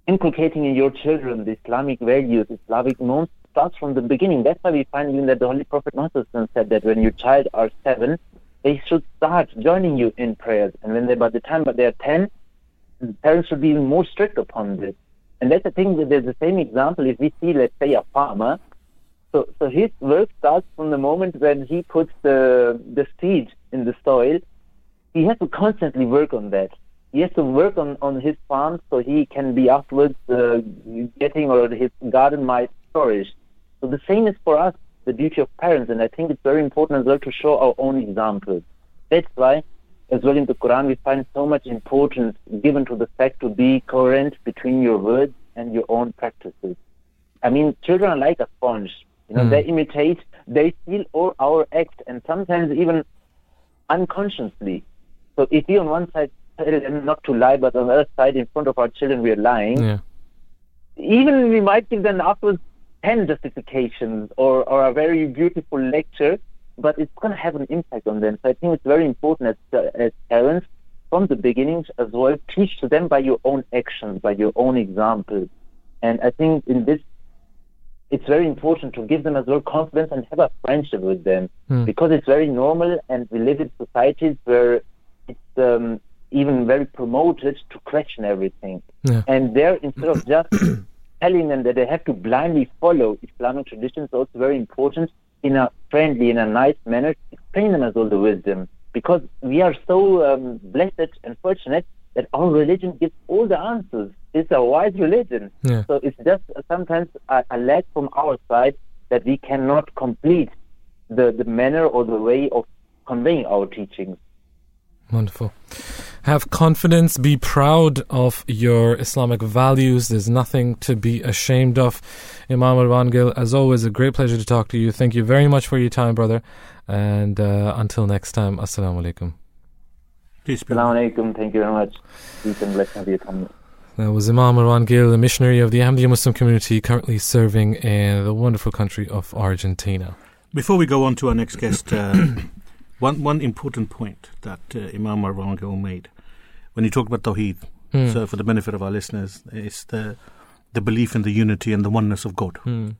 inculcating in your children the Islamic values, Islamic norms, starts from the beginning. That's why we find even that the Holy Prophet Muhammad said that when your child are seven, they should start joining you in prayers. And when they, by the time but they are ten, parents should be even more strict upon this. And that's the thing. There's the same example. If we see, let's say, a farmer, so so his work starts from the moment when he puts the the seed in the soil. He has to constantly work on that. He has to work on, on his farm so he can be afterwards uh, getting or his garden might flourish. So the same is for us, the duty of parents, and I think it's very important as well to show our own examples. That's why, as well in the Quran, we find so much importance given to the fact to be coherent between your words and your own practices. I mean, children are like a sponge. You know, Mm. they imitate, they steal all our act, and sometimes even unconsciously. So if we on one side tell them not to lie, but on the other side, in front of our children, we are lying, Yeah. even we might give them afterwards 10 justifications or, or a very beautiful lecture, but it's going to have an impact on them. So I think it's very important as, as parents, from the beginning as well, teach to them by your own actions, by your own example. And I think in this, it's very important to give them as well confidence and have a friendship with them Hmm. because it's very normal and we live in societies where it's um, even very promoted to question everything. Yeah. And there, instead of just telling them that they have to blindly follow Islamic traditions, also very important in a friendly, in a nice manner, explain them as all the wisdom. Because we are so um, blessed and fortunate that our religion gives all the answers. It's a wise religion. Yeah. So it's just sometimes a, a lack from our side that we cannot complete the, the manner or the way of conveying our teachings. Wonderful. Have confidence, be proud of your Islamic values. There's nothing to be ashamed of. Imam Marwan Gill, as always, a great pleasure to talk to you. Thank you very much for your time, brother. And uh, until next time, Assalamu alaikum. Peace be. Assalamu alaikum. Thank you very much. Peace and blessings be upon you. That was Imam Marwan Gill, a missionary of the Ahmadiyya Muslim community currently serving in the wonderful country of Argentina. Before we go on to our next guest, uh, one one important point that uh, Imam Marwan Gill made when he talked about Tawheed, Hmm. so for the benefit of our listeners, is the the belief in the unity and the oneness of God. Hmm.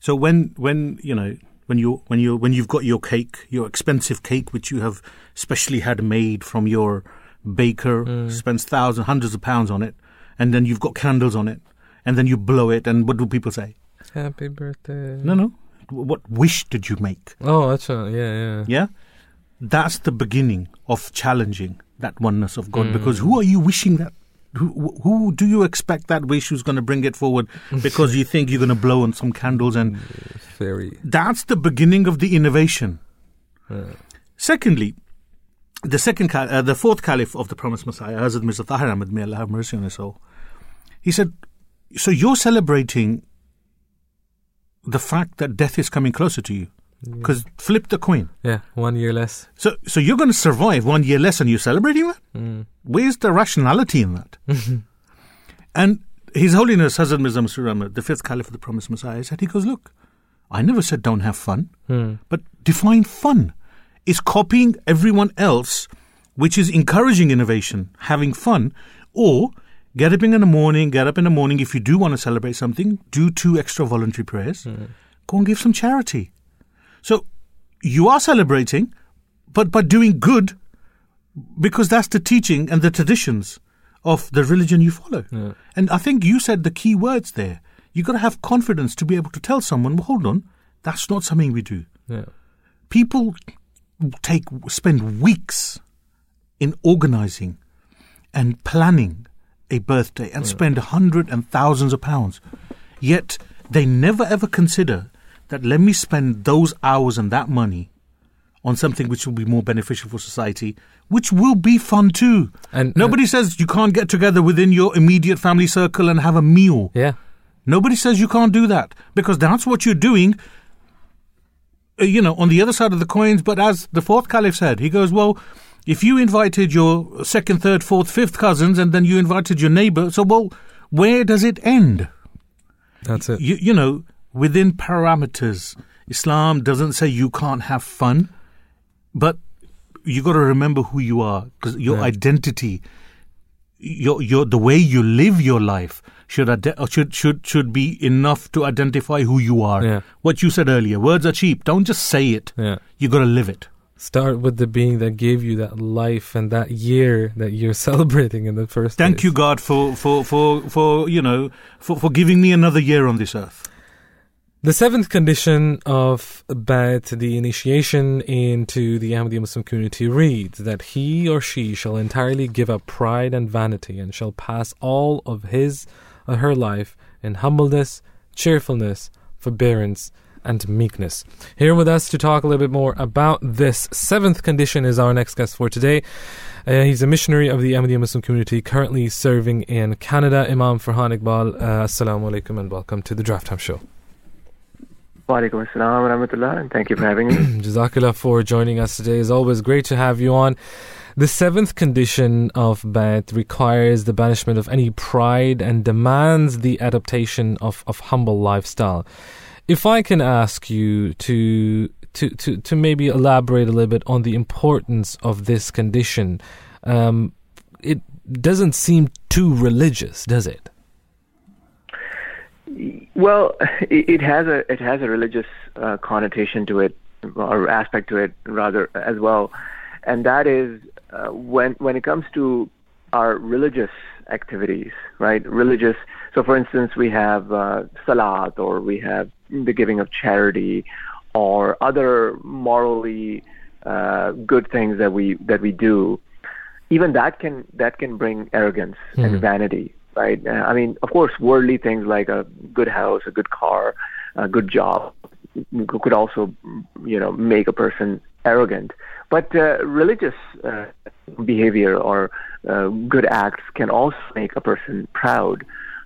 So when when you know when you when you when you've got your cake, your expensive cake, which you have specially had made from your baker, Mm. spends thousands, hundreds of pounds on it, and then you've got candles on it, and then you blow it, and what do people say? Happy birthday. No, no. What wish did you make? Oh, that's right. Yeah, yeah. Yeah, that's the beginning of challenging that oneness of God. Mm. Because who are you wishing that? Who, who do you expect that wish who's going to bring it forward because you think you're going to blow on some candles and Very. that's the beginning of the innovation. Uh, Secondly, the second, uh, the fourth caliph of the promised Messiah, Hazrat Mirza Tahir Ahmad, may Allah have mercy on his soul, he said, "So you're celebrating the fact that death is coming closer to you, because flip the coin. yeah, one year less. So, so you're going to survive one year less, and you're celebrating that? Mm. Where's the rationality in that? and His Holiness Hazrat Mirza Masroor Ahmad, the fifth caliph of the promised Messiah, said, he goes, look, I never said don't have fun, Hmm. but define fun. Is copying everyone else, which is encouraging innovation, having fun, or get up in the morning, get up in the morning, if you do want to celebrate something, do two extra voluntary prayers, mm-hmm. go and give some charity. So you are celebrating, but by doing good, because that's the teaching and the traditions of the religion you follow. Yeah. And I think you said the key words there. You've got to have confidence to be able to tell someone, well, hold on, that's not something we do. Yeah. People take spend weeks in organizing and planning a birthday and spend hundreds and thousands of pounds. Yet they never ever consider that let me spend those hours and that money on something which will be more beneficial for society, which will be fun too. And Nobody says you can't get together within your immediate family circle and have a meal. yeah. Nobody says you can't do that because that's what you're doing uh, you know, on the other side of the coins. But as the fourth caliph said, he goes, well, if you invited your second, third, fourth, fifth cousins, and then you invited your neighbor, so well, where does it end? That's it. You, you know, within parameters, Islam doesn't say you can't have fun, but you got to remember who you are because your Yeah. identity, your your the way you live your life should ide- uh, should should should be enough to identify who you are. Yeah. What you said earlier, words are cheap. Don't just say it. Yeah. You got to live it. Start with the being that gave you that life and that year that you're celebrating in the first Thank place. you, God, for for for for you know for for giving me another year on this earth. The seventh condition of Bai'at, the initiation into the Ahmadiyya Muslim community, reads that he or she shall entirely give up pride and vanity and shall pass all of his or her life in humbleness, cheerfulness, forbearance, and meekness. Here with us to talk a little bit more about this seventh condition is our next guest for today. Uh, he's a missionary of the Ahmadiyya Muslim community, currently serving in Canada. Imam Farhan Iqbal, uh, assalamu alaikum and welcome to the Drive Time Show. Walaikum assalam wa rahmatullah, and thank you for having me. Jazakallah for joining us today. It's always great to have you on. The seventh condition of Bai'at requires the banishment of any pride and demands the adaptation of, of humble lifestyle. If I can ask you to, to, to, to maybe elaborate a little bit on the importance of this condition, um, it doesn't seem too religious, does it? well, it, has a it has a religious uh, connotation to it, or aspect to it rather as well, and that is uh, when when it comes to our religious activities, right? Religious. So, for instance, we have uh, salat, or we have the giving of charity, or other morally uh, good things that we that we do. Even that can that can bring arrogance and vanity, right? Uh, I mean, of course, worldly things like a good house, a good car, a good job could also, you know, make a person arrogant. But uh, religious uh, behavior or uh, good acts can also make a person proud.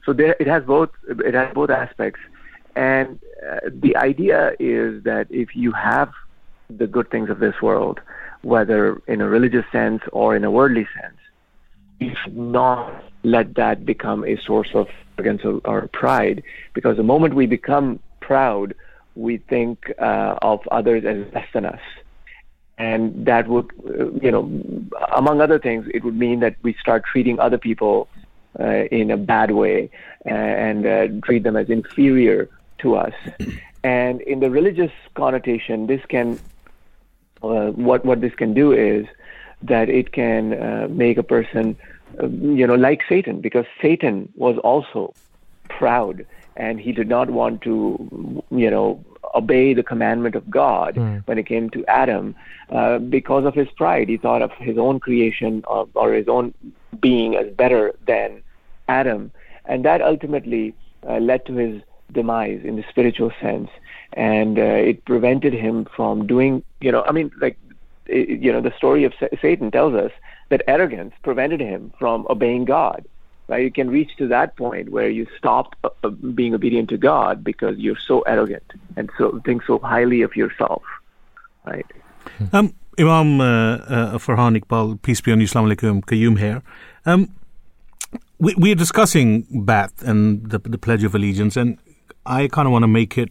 So there, it has both. It has both aspects, and uh, the idea is that if you have the good things of this world, whether in a religious sense or in a worldly sense, you should not let that become a source of or, or pride, because the moment we become proud, we think uh, of others as less than us. And that would, uh, you know, among other things, it would mean that we start treating other people uh, in a bad way and uh, treat them as inferior to us. And in the religious connotation, this can uh, what what this can do is that it can uh, make a person, uh, you know, like Satan, because Satan was also proud and he did not want to, you know, obey the commandment of God when it came to Adam uh, because of his pride. He thought of his own creation of, or his own being as better than Adam, and that ultimately uh, led to his demise in the spiritual sense, and uh, it prevented him from doing, you know, I mean, like, it, you know, the story of Sa- Satan tells us that arrogance prevented him from obeying God. Right? You can reach to that point where you stop uh, uh, being obedient to God because you're so arrogant and so think so highly of yourself. Right? Um, Imam uh, uh, Farhan Iqbal, peace be on you, Assalamu alaikum, Qayyum here. Um, we, we're discussing Bai'at and the, the Pledge of Allegiance, and I kind of want to make it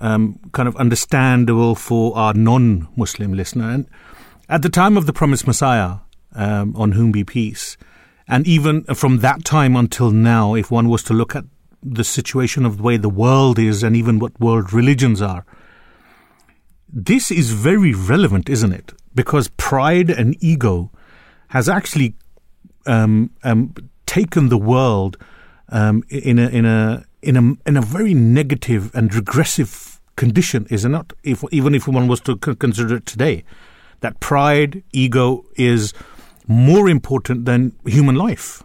um, kind of understandable for our non Muslim listener. And at the time of the promised Messiah, um, on whom be peace, and even from that time until now, if one was to look at the situation of the way the world is and even what world religions are, this is very relevant, isn't it? Because pride and ego has actually um, um, taken the world um, in a in a in a in a very negative and regressive condition, is it not? If even if one was to consider it today, that pride, ego is more important than human life.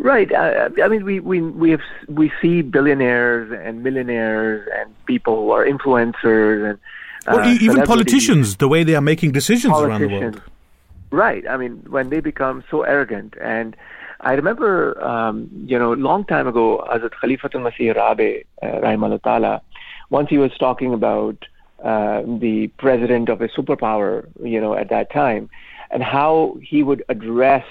Right. Uh, I mean, we we we have we see billionaires and millionaires and people who are influencers and uh, e- even politicians, the way they are making decisions around the world. Right. I mean, when they become so arrogant, and I remember, um, you know, long time ago, Hazrat Khalifatul Masih Rabi, uh, Rahimahullah Ta'ala, once he was talking about uh, the president of a superpower, you know, at that time, and how he would address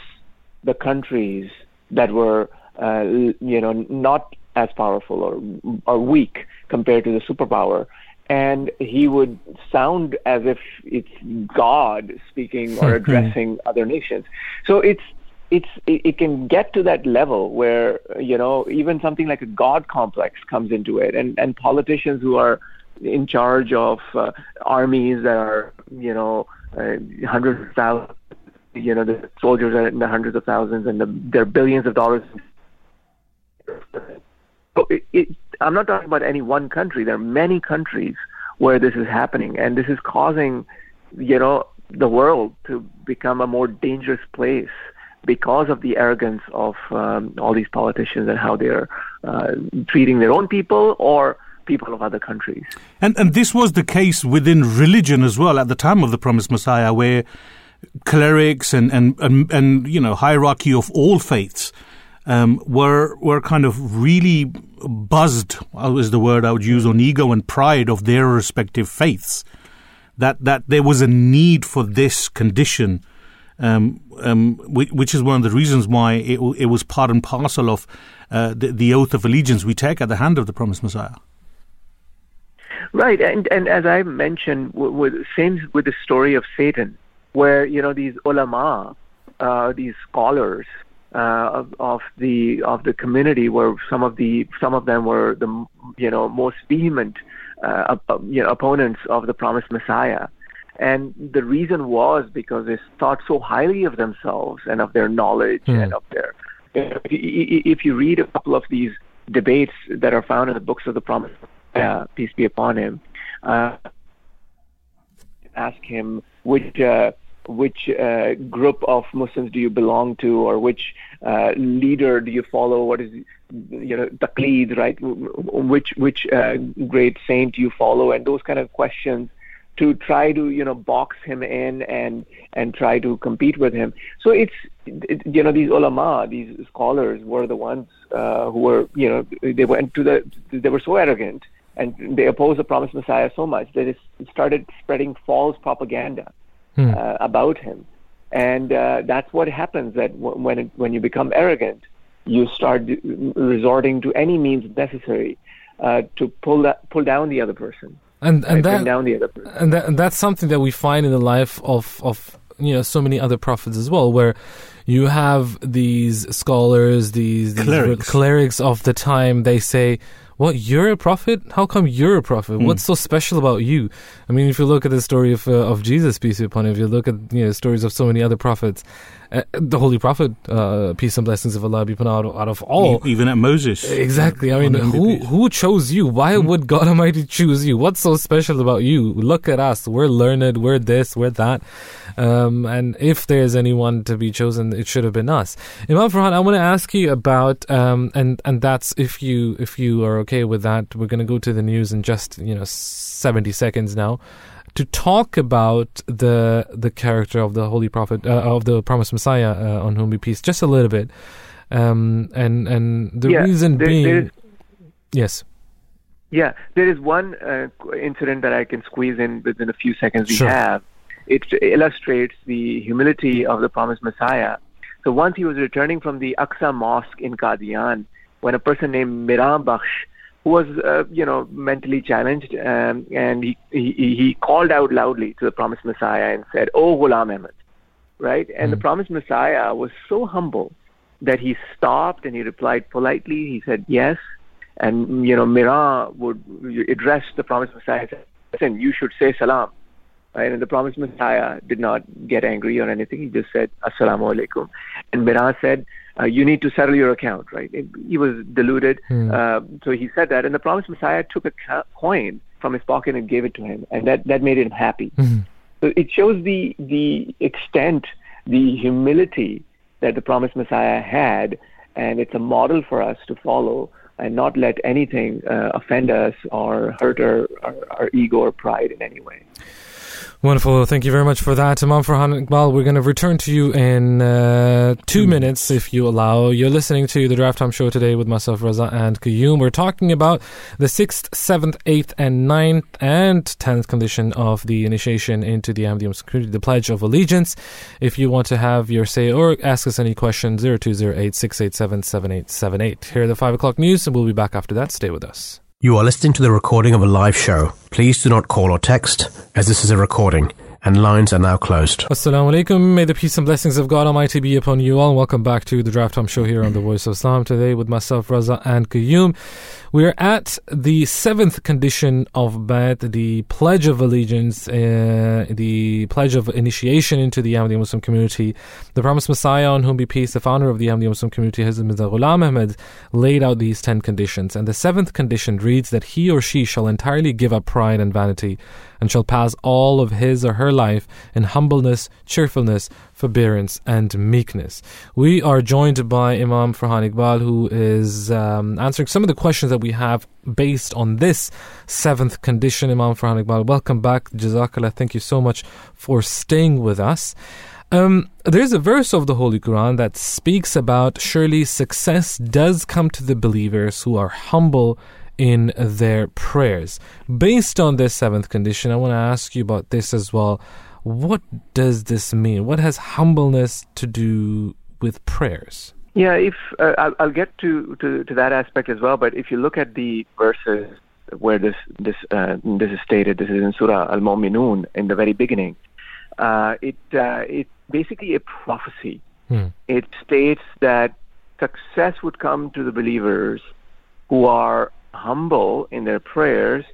the countries that were, uh, you know, not as powerful or or weak compared to the superpower, and he would sound as if it's God speaking or addressing other nations. So it's it's it, it, can get to that level where you know even something like a god complex comes into it. And and politicians who are in charge of uh, armies that are you know uh, hundreds of thousands you know the soldiers are in the hundreds of thousands and the, there are billions of dollars so it, it, I'm not talking about any one country there are many countries where this is happening and this is causing you know the world to become a more dangerous place because of the arrogance of um, all these politicians and how they're uh, treating their own people or people of other countries. And and this was the case within religion as well at the time of the promised Messiah, where clerics and and and, and you know hierarchy of all faiths um, were were kind of really buzzed is the word I would use on ego and pride of their respective faiths. That that there was a need for this condition um, um, which is one of the reasons why it, it was part and parcel of uh, the, the, oath of allegiance we take at the hand of the promised Messiah. Right, and and as I mentioned, with, same with the story of Satan, where you know these ulama, uh, these scholars uh, of, of the of the community, where some of the some of them were the you know most vehement uh, you know, opponents of the promised Messiah and the reason was because they thought so highly of themselves and of their knowledge mm. and of their. If you read a couple of these debates that are found in the books of the Promised, uh, peace be upon him, uh, ask him which uh, which uh, group of Muslims do you belong to, or which uh, leader do you follow? What is you know taqlid, right? Which which uh, great saint do you follow? And those kind of questions to try to you know box him in and and try to compete with him. So it's it, you know these ulama, these scholars were the ones uh, who were you know they went to the they were so arrogant and they opposed the promised Messiah so much that it started spreading false propaganda hmm. uh, about him, and uh, that's what happens that w- when it, when you become arrogant, you start resorting to any means necessary uh, to pull that, pull down the other person and and that down the other and that and that's something that we find in the life of of you know so many other prophets as well, where you have these scholars, these, these clerics. clerics of the time. They say, "What you're a prophet? How come you're a prophet? Mm. What's so special about you?" I mean, if you look at the story of uh, of Jesus, peace be upon him, if you look at you know stories of so many other prophets, uh, the Holy Prophet, uh, peace and blessings of Allah be upon out, out of all. Even at Moses. Exactly. I mean, who who chose you? Why mm. would God Almighty choose you? What's so special about you? Look at us. We're learned. We're this. We're that. Um, and if there's anyone to be chosen, it should have been us. Imam Farhan, I want to ask you about, um, and and that's if you if you are okay with that. We're going to go to the news in just you know seventy seconds now to talk about the the character of the Holy Prophet uh, of the Promised Messiah uh, on whom be peace just a little bit, um, and and the yeah, reason there, being, there is, yes, yeah, there is one uh, incident that I can squeeze in within a few seconds we sure. have. It illustrates the humility of the Promised Messiah. So once he was returning from the Aqsa Mosque in Qadian, when a person named Miran Bakhsh who was, uh, you know, mentally challenged, um, and he, he he called out loudly to the promised Messiah and said, "Oh, Ghulam Ahmed," right? And mm. the hmm. promised Messiah was so humble that he stopped and he replied politely. He said, "Yes," and you know, Mira would address the promised Messiah and said, "Listen, you should say salam." Right? And the promised Messiah did not get angry or anything. He just said, Assalamu alaikum. And Mira said, uh, you need to settle your account, right? he was deluded. Mm. Uh, so he said that. And the promised Messiah took a coin from his pocket and gave it to him. And that, that made him happy. Mm. So it shows the, the extent, the humility that the promised Messiah had. And it's a model for us to follow and not let anything uh, offend us or hurt our, our, our ego or pride in any way. Wonderful. Thank you very much for that, Imam Farhan Iqbal. We're going to return to you in uh, two minutes, if you allow. You're listening to the Drive Time Show today with myself, Raza, and Qayyum. We're talking about the sixth, seventh, eighth, and ninth, and tenth condition of the initiation into the Ahmadiyya Security, the Pledge of Allegiance. If you want to have your say or ask us any questions, 0208 687 7878. Here are the 5 o'clock news, and we'll be back after that. Stay with us. You are listening to the recording of a live show. Please do not call or text, as this is a recording, and lines are now closed. Assalamu alaikum. May the peace and blessings of God Almighty be upon you all. Welcome back to the Drive Time Show here on the Voice of Islam today with myself, Raza, and Qayyum. We're at the seventh condition of Bai'at, the Pledge of Allegiance, uh, the Pledge of Initiation into the Ahmadiyya Muslim community. The promised Messiah, on whom be peace, the founder of the Ahmadiyya Muslim community, Hazrat Mirza Ghulam Ahmad, laid out these ten conditions. And the seventh condition reads that he or she shall entirely give up pride and vanity and shall pass all of his or her life in humbleness, cheerfulness, forbearance, and meekness. We are joined by Imam Farhan Iqbal, who is um, answering some of the questions that we have based on this seventh condition. Imam Farhan Iqbal, welcome back. Jazakallah. Thank you so much for staying with us. Um, there's a verse of the Holy Quran that speaks about surely success does come to the believers who are humble in their prayers. Based on this seventh condition, I want to ask you about this as well. What does this mean? What has humbleness to do with prayers? Yeah, if uh, I'll, I'll, get to, to, to that aspect as well. But if you look at the verses where this this uh, this is stated, this is in Surah Al Mu'minun in the very beginning. Uh, it uh, it's basically a prophecy. Hmm. It states that success would come to the believers who are humble in their prayers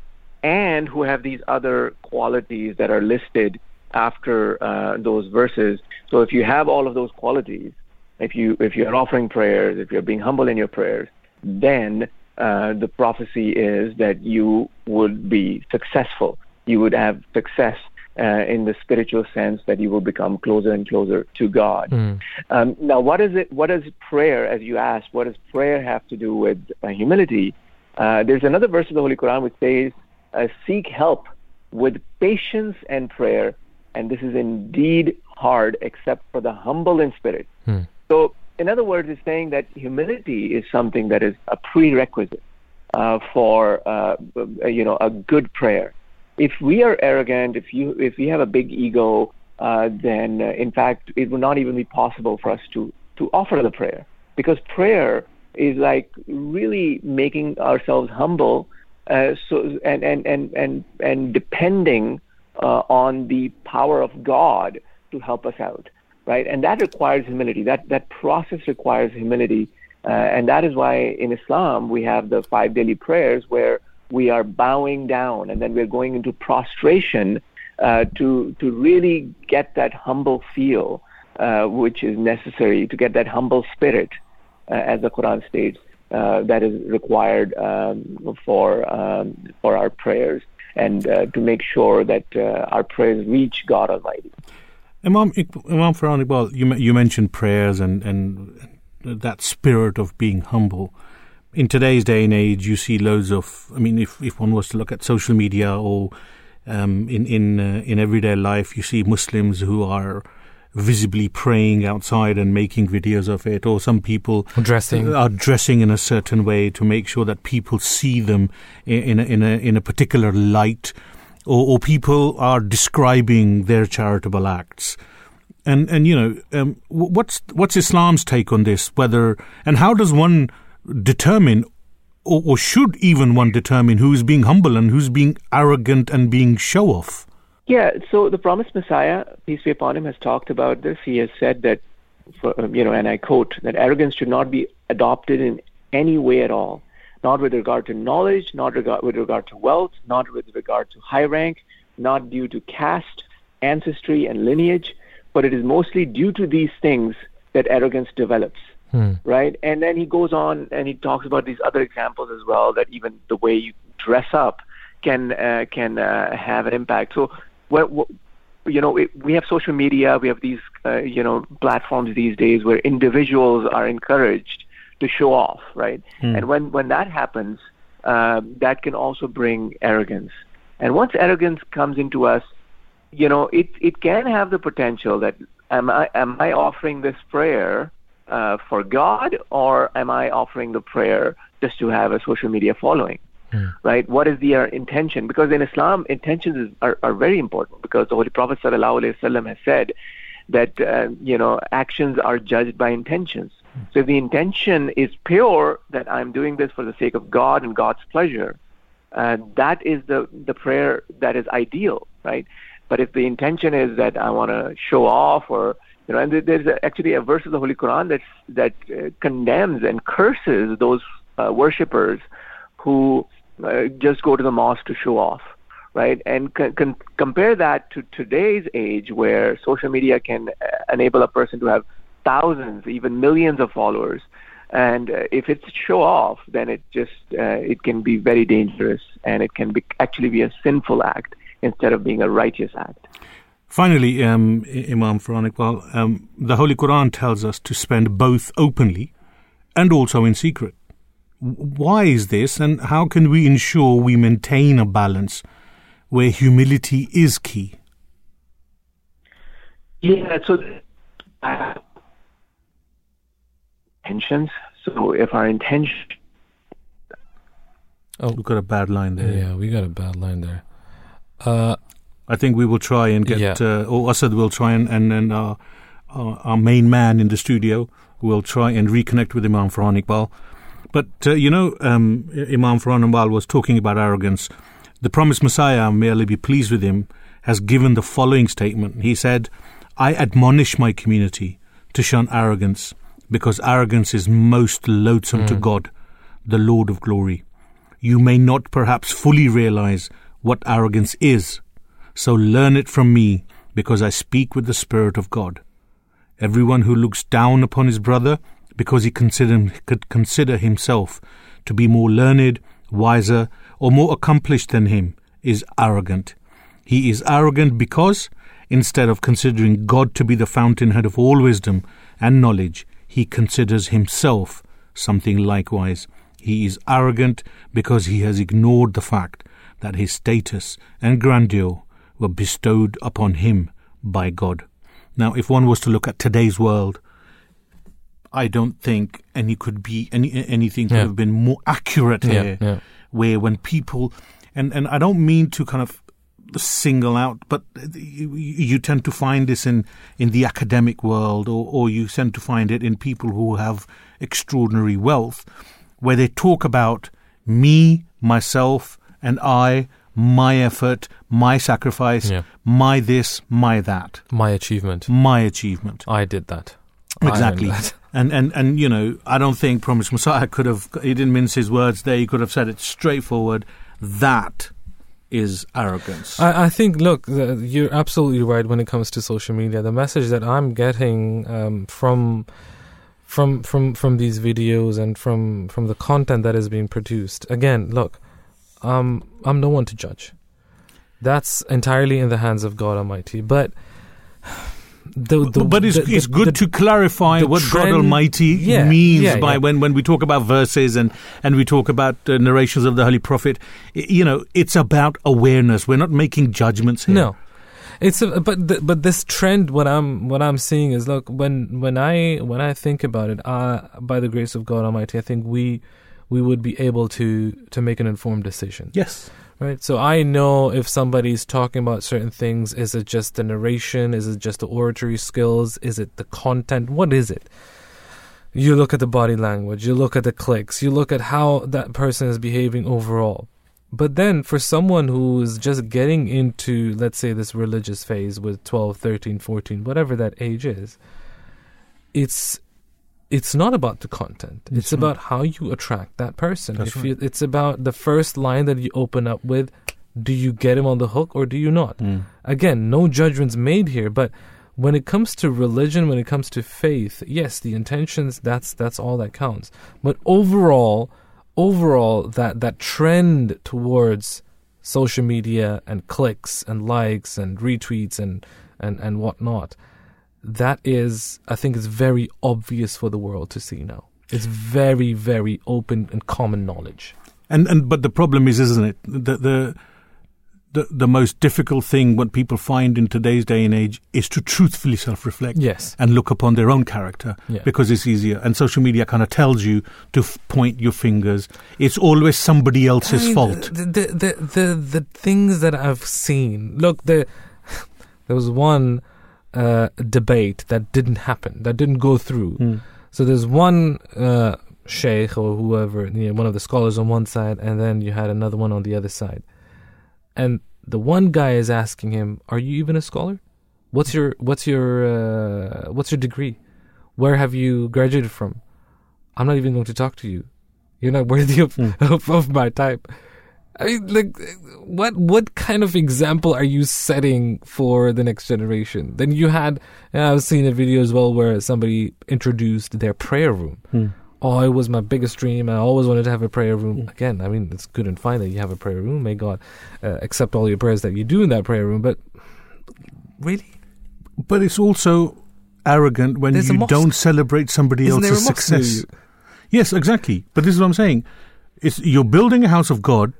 and who have these other qualities that are listed after uh, those verses. So if you have all of those qualities, if you if you're offering prayers, if you're being humble in your prayers, then uh, the prophecy is that you would be successful. You would have success uh, in the spiritual sense that you will become closer and closer to God. Mm. Um, now, what is it? What does prayer, as you asked, what does prayer have to do with uh, humility? Uh, there's another verse of the Holy Quran which says, uh, "Seek help with patience and prayer, and this is indeed hard, except for the humble in spirit." Hmm. So, in other words, it's saying that humility is something that is a prerequisite uh, for uh, you know a good prayer. If we are arrogant, if you if we have a big ego, uh, then uh, in fact it will not even be possible for us to to offer the prayer because prayer is like really making ourselves humble uh, so and and and and and depending uh, on the power of God to help us out right? And that requires humility. That that process requires humility. Uh, and that is why in Islam we have the five daily prayers where we are bowing down and then we're going into prostration uh, to to really get that humble feel uh, which is necessary to get that humble spirit uh, as the Quran states, uh, that is required um, for um, for our prayers and uh, to make sure that our prayers reach God Almighty. Imam, Imam Farhan Iqbal, you, you mentioned prayers and, and that spirit of being humble. In today's day and age, you see loads of. I mean, if, if one was to look at social media or um, in in uh, in everyday life, you see Muslims who are visibly praying outside and making videos of it, or some people dressing are dressing in a certain way to make sure that people see them in a, in a in a particular light, or, or people are describing their charitable acts. And and you know um, what's what's Islam's take on this? Whether and how does one determine or, or, should even one determine who's being humble and who's being arrogant and being show off? Yeah, so the promised Messiah, peace be upon him, has talked about this. He has said that, for, um, you know, and I quote, that arrogance should not be adopted in any way at all, not with regard to knowledge, not regard, with regard to wealth, not with regard to high rank, not due to caste, ancestry, and lineage, but it is mostly due to these things that arrogance develops. Hmm. Right? And then he goes on and he talks about these other examples as well that even the way you dress up can uh, can uh, have an impact. So what, what you know, it, we have social media, we have these, uh, you know, platforms these days where individuals are encouraged to show off, right? Mm. And when when that happens, uh, that can also bring arrogance. And once arrogance comes into us, you know, it it can have the potential that am I am I offering this prayer uh, for God or am I offering the prayer just to have a social media following? Right? What is the uh, intention? Because in Islam, intentions is, are, are very important because the Holy Prophet sallallahu alaihi wasallam has said that uh, you know actions are judged by intentions. So if the intention is pure that I'm doing this for the sake of God and God's pleasure, uh, that is the the prayer that is ideal, right? But if the intention is that I want to show off or you know, and there's actually a verse of the Holy Quran that that uh, condemns and curses those uh, worshippers who uh, just go to the mosque to show off, right? And c- con- compare that to today's age, where social media can uh, enable a person to have thousands, even millions of followers. And uh, if it's show off, then it just uh, it can be very dangerous, and it can be actually be a sinful act instead of being a righteous act. Finally, um, Imam Farhan Iqbal, um, the Holy Quran tells us to spend both openly and also in secret. Why is this, and how can we ensure we maintain a balance where humility is key? Yeah, so uh, intentions. So if our intention, Oh, We've got a bad line there. yeah, we got a bad line there. Uh, I think we will try and get, Yeah. uh, or Asad will try and, and, and our, our, our main man in the studio will try and reconnect with Imam Farhan Iqbal. But, uh, you know, um, Imam Farhan Iqbal was talking about arrogance. The promised Messiah, may Allah be pleased with him, has given the following statement. He said, I admonish my community to shun arrogance, because arrogance is most loathsome to God, the Lord of glory. You may not perhaps fully realize what arrogance is, so learn it from me, because I speak with the Spirit of God. Everyone who looks down upon his brother because he could consider himself to be more learned, wiser, or more accomplished than him is arrogant. He is arrogant because, instead of considering God to be the fountainhead of all wisdom and knowledge, he considers himself something likewise. He is arrogant because he has ignored the fact that his status and grandeur were bestowed upon him by God. Now, if one was to look at today's world, I don't think any could be any anything could Yeah. have been more accurate Yeah, here. yeah. Where when people, and and I don't mean to kind of single out, but you, you tend to find this in in the academic world, or or you tend to find it in people who have extraordinary wealth, where they talk about me, myself, and I, my effort, my sacrifice, my this, my that, my achievement. my achievement. I did that. Exactly. And, and, and, you know, I don't think Promised Messiah could have, he didn't mince his words there. He could have said it straightforward. That is arrogance. I, I think, look, the, you're absolutely right when it comes to social media. The message that I'm getting um, from from from from these videos and from from the content that is being produced. Again, look, um, I'm no one to judge. That's entirely in the hands of God Almighty. But the, the but it's, the- it's good to clarify what God Almighty Yeah, means yeah, by yeah. when, when we talk about verses and, and we talk about uh, narrations of the Holy Prophet. You know, it's about awareness. We're not making judgments here. No, it's a, but the, but this trend. What I'm what I'm seeing is look when when I when I think about it, uh, by the grace of God Almighty, I think we we would be able to to make an informed decision. Yes. Right. So I know if somebody's talking about certain things, is it just the narration? Is it just the oratory skills? Is it the content? What is it? You look at the body language, you look at the clicks, you look at how that person is behaving overall. But then for someone who is just getting into, let's say, this religious phase with 12, 13, 14, whatever that age is, it's it's not about the content. It's right. about how you attract that person. That's if right. you, it's about the first line that you open up with, do you get him on the hook or do you not? Mm. Again, no judgments made here, but when it comes to religion, when it comes to faith, yes, the intentions that's that's all that counts. But overall, overall that that trend towards social media and clicks and likes and retweets and and and whatnot, that is, I think, is very obvious for the world to see now. It's very, very open and common knowledge. And and but the problem is, isn't it? The the the, the most difficult thing what people find in today's day and age is to truthfully self-reflect Yes. and look upon their own character Yeah. because it's easier and social media kind of tells you to f- point your fingers it's always somebody else's I mean, fault The, the the the the things that I've seen. Look, the there was one uh, debate that didn't happen, that didn't go through. Mm. So there's one uh, sheikh or whoever, you know, one of the scholars on one side, and then you had another one on the other side. And the one guy is asking him, "Are you even a scholar? What's your what's your uh, what's your degree? Where have you graduated from? I'm not even going to talk to you. You're not worthy of of, of my time." I mean, like, what what kind of example are you setting for the next generation? Then you had, I've seen a video as well where somebody introduced their prayer room. Hmm. Oh, it was my biggest dream. I always wanted to have a prayer room. Again, I mean, it's good and fine that you have a prayer room. May God uh, accept all your prayers that you do in that prayer room. But really, but it's also arrogant when There's you don't celebrate somebody Isn't else's success yes exactly but this is what i'm saying it's you're building a house of god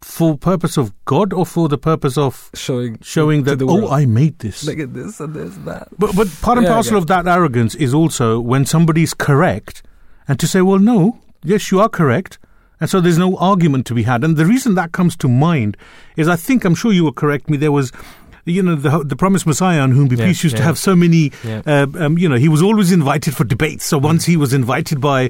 for purpose of god or for the purpose of showing showing that oh i made this look at this and this that. But but part and Yeah, parcel of that arrogance is also when somebody's correct, and to say, well, no, yes, you are correct, and so there's no argument to be had. And the reason that comes to mind is, I think I'm sure you will correct me. There was. You know the the promised Messiah on whom be Yeah, peace used to have so many. Yeah. Uh, um, you know he was always invited for debates. So once he was invited by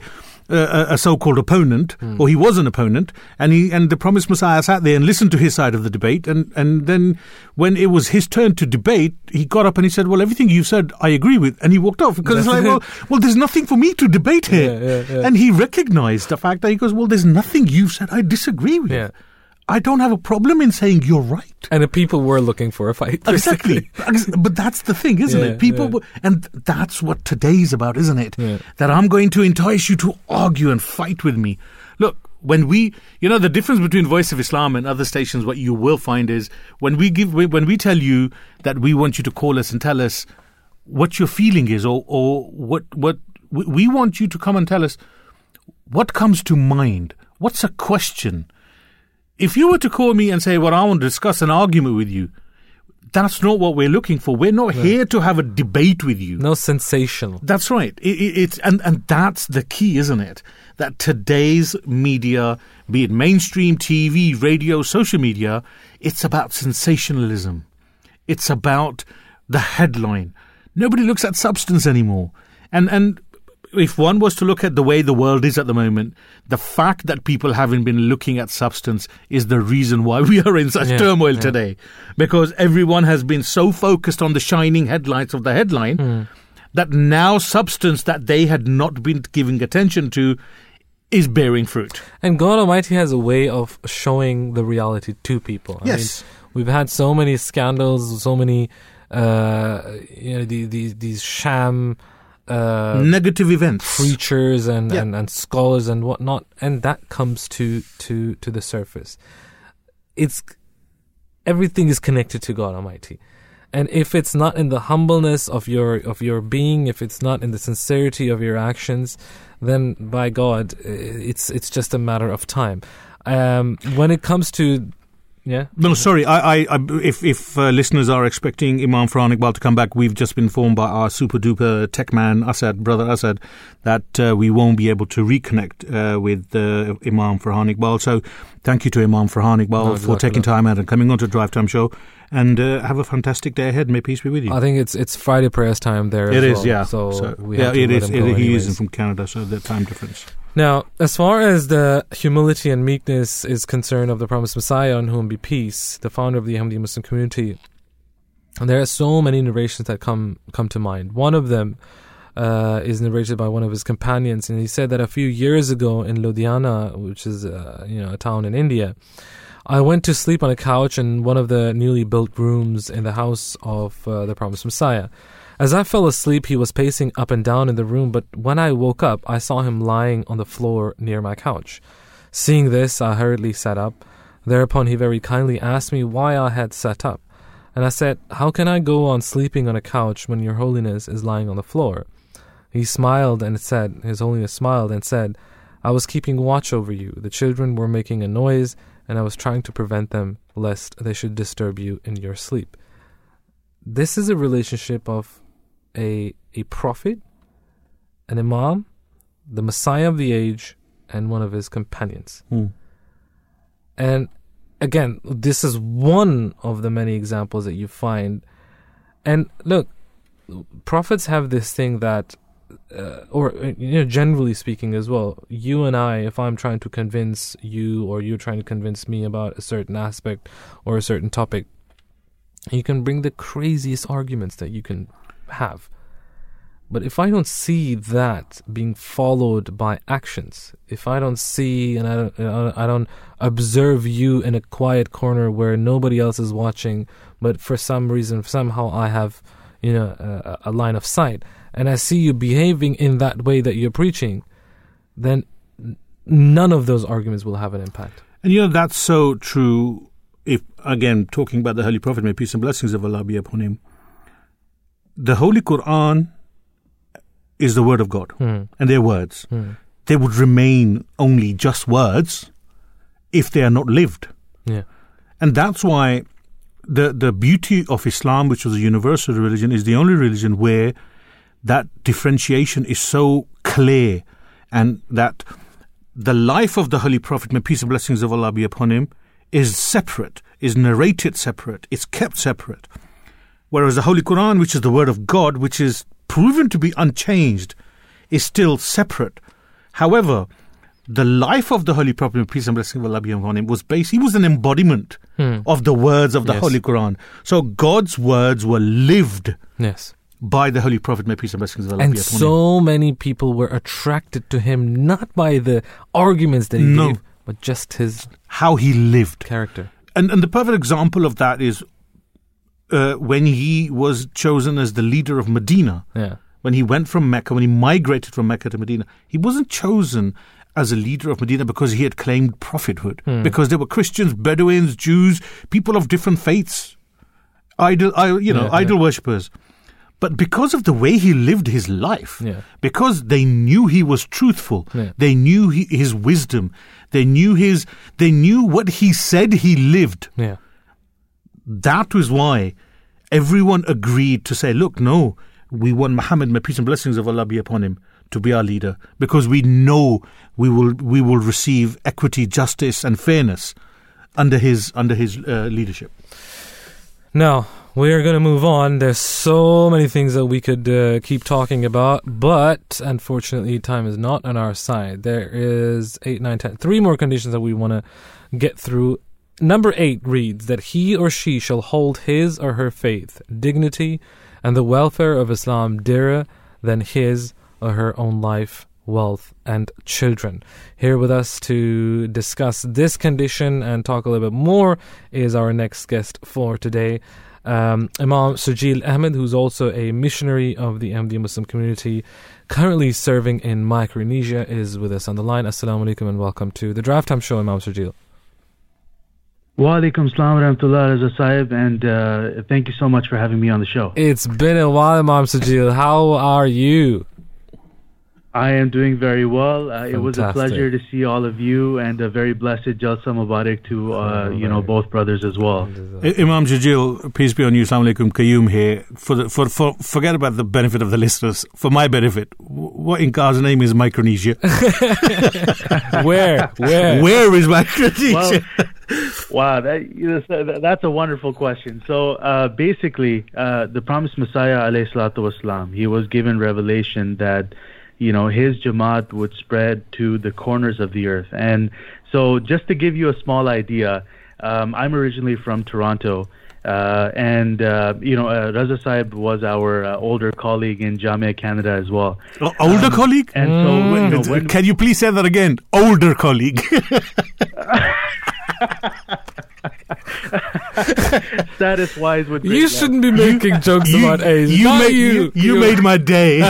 uh, a, a so-called opponent, Hmm. or he was an opponent, and he and the promised Messiah sat there and listened to his side of the debate, and and then when it was his turn to debate, he got up and he said, "Well, everything you said, I agree with," and he walked off because it's like, well, well, there's nothing for me to debate here, Yeah, yeah, yeah. and he recognised the fact that he goes, "Well, there's nothing you've said I disagree with. I don't have a problem in saying you're right." And the people were looking for a fight. Exactly. But that's the thing, isn't Yeah, it? People, yeah. w- and that's what today's about, isn't it? Yeah. That I'm going to entice you to argue and fight with me. Look, when we, you know, the difference between Voice of Islam and other stations, what you will find is when we give, when we tell you that we want you to call us and tell us what your feeling is, or, or what, what, we want you to come and tell us what comes to mind. What's a question? If you were to call me and say, well, I want to discuss an argument with you, that's not what we're looking for. We're not here to have a debate with you. No sensational. That's right. It, it, it's and and that's the key, isn't it? That today's media, be it mainstream TV, radio, social media, it's about sensationalism. It's about the headline. Nobody looks at substance anymore. And and if one was to look at the way the world is at the moment, the fact that people haven't been looking at substance is the reason why we are in such Yeah, turmoil yeah. today. Because everyone has been so focused on the shining headlights of the headline Hmm. that now substance that they had not been giving attention to is bearing fruit. And God Almighty has a way of showing the reality to people. I Yes. mean, we've had so many scandals, so many, uh, you know, the, the, these sham uh, Negative events. preachers and, Yeah. and, and scholars and whatnot, and that comes to, to, to the surface. It's everything is connected to God Almighty. And if it's not in the humbleness of your of your being, if it's not in the sincerity of your actions, then by God, it's it's just a matter of time. Um, when it comes to, yeah, No, sorry. I, I, I if if uh, listeners are expecting Imam Farhan Iqbal to come back, we've just been informed by our super duper tech man Asad, brother Asad, that uh, we won't be able to reconnect uh, with uh, Imam Farhan Iqbal. So, thank you to Imam Farhan Iqbal No, for taking time out and coming on to Drive Time Show. And uh, have a fantastic day ahead. May peace be with you. I think it's it's Friday prayers time there. It as is, well, yeah. So, we yeah, it is. him It, he isn't from Canada, so the time difference. Now, as far as the humility and meekness is concerned of the promised Messiah, on whom be peace, the founder of the Ahmadi Muslim community, there are so many narrations that come come to mind. One of them uh, is narrated by one of his companions, and he said that a few years ago in Ludhiana, which is uh, you know a town in India, I went to sleep on a couch in one of the newly built rooms in the house of uh, the promised Messiah. As I fell asleep, he was pacing up and down in the room, but when I woke up, I saw him lying on the floor near my couch. Seeing this, I hurriedly sat up. Thereupon, he very kindly asked me why I had sat up. And I said, How can I go on sleeping on a couch when Your Holiness is lying on the floor? He smiled and said, His Holiness smiled and said, I was keeping watch over you. The children were making a noise, and I was trying to prevent them lest they should disturb you in your sleep. This is a relationship of a a prophet, an imam, the Messiah of the age, and one of his companions. Hmm. And again, this is one of the many examples that you find. And look, prophets have this thing that, uh, or uh, you know, generally speaking as well, you and I, if I'm trying to convince you or you're trying to convince me about a certain aspect or a certain topic, you can bring the craziest arguments that you can have. But if I don't see that being followed by actions, if I don't see and I don't, uh, I don't observe you in a quiet corner where nobody else is watching, but for some reason, somehow I have, you know, a, a line of sight, and I see you behaving in that way that you're preaching, then none of those arguments will have an impact. And you know, that's so true. If, again, talking about the Holy Prophet, may peace and blessings of Allah be upon him, the Holy Quran is the word of God, Hmm. and their words. Hmm. They would remain only just words if they are not lived. Yeah. And that's why the, the beauty of Islam, which was a universal religion, is the only religion where that differentiation is so clear and that the life of the Holy Prophet, may peace and blessings of Allah be upon him, is separate, is narrated separate, is kept separate. Whereas the Holy Quran, which is the word of God, which is proven to be unchanged, is still separate. However, the life of the Holy Prophet, may peace and blessings of Allah be upon him, was based, he was an embodiment Hmm. of the words of the Yes. Holy Quran. So God's words were lived Yes. by the Holy Prophet, may peace and blessings of Allah And be upon him. And so many people were attracted to him not by the arguments that he No. gave, but just his How he lived. character. And, and the perfect example of that is uh, when he was chosen as the leader of Medina. Yeah. when he went from Mecca, when he migrated from Mecca to Medina, he wasn't chosen as a leader of Medina because he had claimed prophethood. Because there were Christians, Bedouins, Jews, people of different faiths, idol, I- you know, Yeah, idol worshippers. But because of the way he lived his life, Yeah. because they knew he was truthful, Yeah. they knew he, his wisdom, they knew his, they knew what he said he lived Yeah. That was why everyone agreed to say, look, no, we want Muhammad, may peace and blessings of Allah be upon him, to be our leader, because we know we will we will receive equity, justice, and fairness under his under his uh, leadership. Now, we are going to move on. There's so many things that we could uh, keep talking about, but unfortunately, time is not on our side. There is eight, nine, ten, three more conditions that we want to get through. Number eight reads that he or she shall hold his or her faith, dignity, and the welfare of Islam dearer than his or her own life, wealth, and children. Here with us to discuss this condition and talk a little bit more is our next guest for today. Um, Imam Sujil Ahmed, who's also a missionary of the Ahmadiyya Muslim community, currently serving in Micronesia, is with us on the line. Assalamu alaikum and welcome to the Drive Time Show, Imam Sujil. Wa alaikum salam wa rahmatullah Raza Sahib, and uh, thank you so much for having me on the show. It's been a while, Imam Sujil. How are you? I am doing very well. Uh, it was a pleasure to see all of you, and a very blessed Jalsa Mubarak to uh, you know both brothers as well. Imam Jajil, peace be on you, Assalamu alaikum, Qayyum here. For, the, for, for Forget about the benefit of the listeners. For my benefit, what in God's name is Micronesia? Where? Where? Where is Micronesia? Wow, that, you know, so- that's a wonderful question. So uh, basically, uh, the promised Messiah, alayhi salatu wasalam, he was given revelation that you know his Jamaat would spread to the corners of the earth. And so, just to give you a small idea, um, I'm originally from Toronto. Uh, and uh, you know, uh, Raza Saib was our uh, older colleague in Jamia Canada as well. O- Older colleague? And so, you know, when, Can you please say that again? Older colleague. status wise would be You shouldn't be making jokes you, about A's. you, Not made, you. you, you made my day.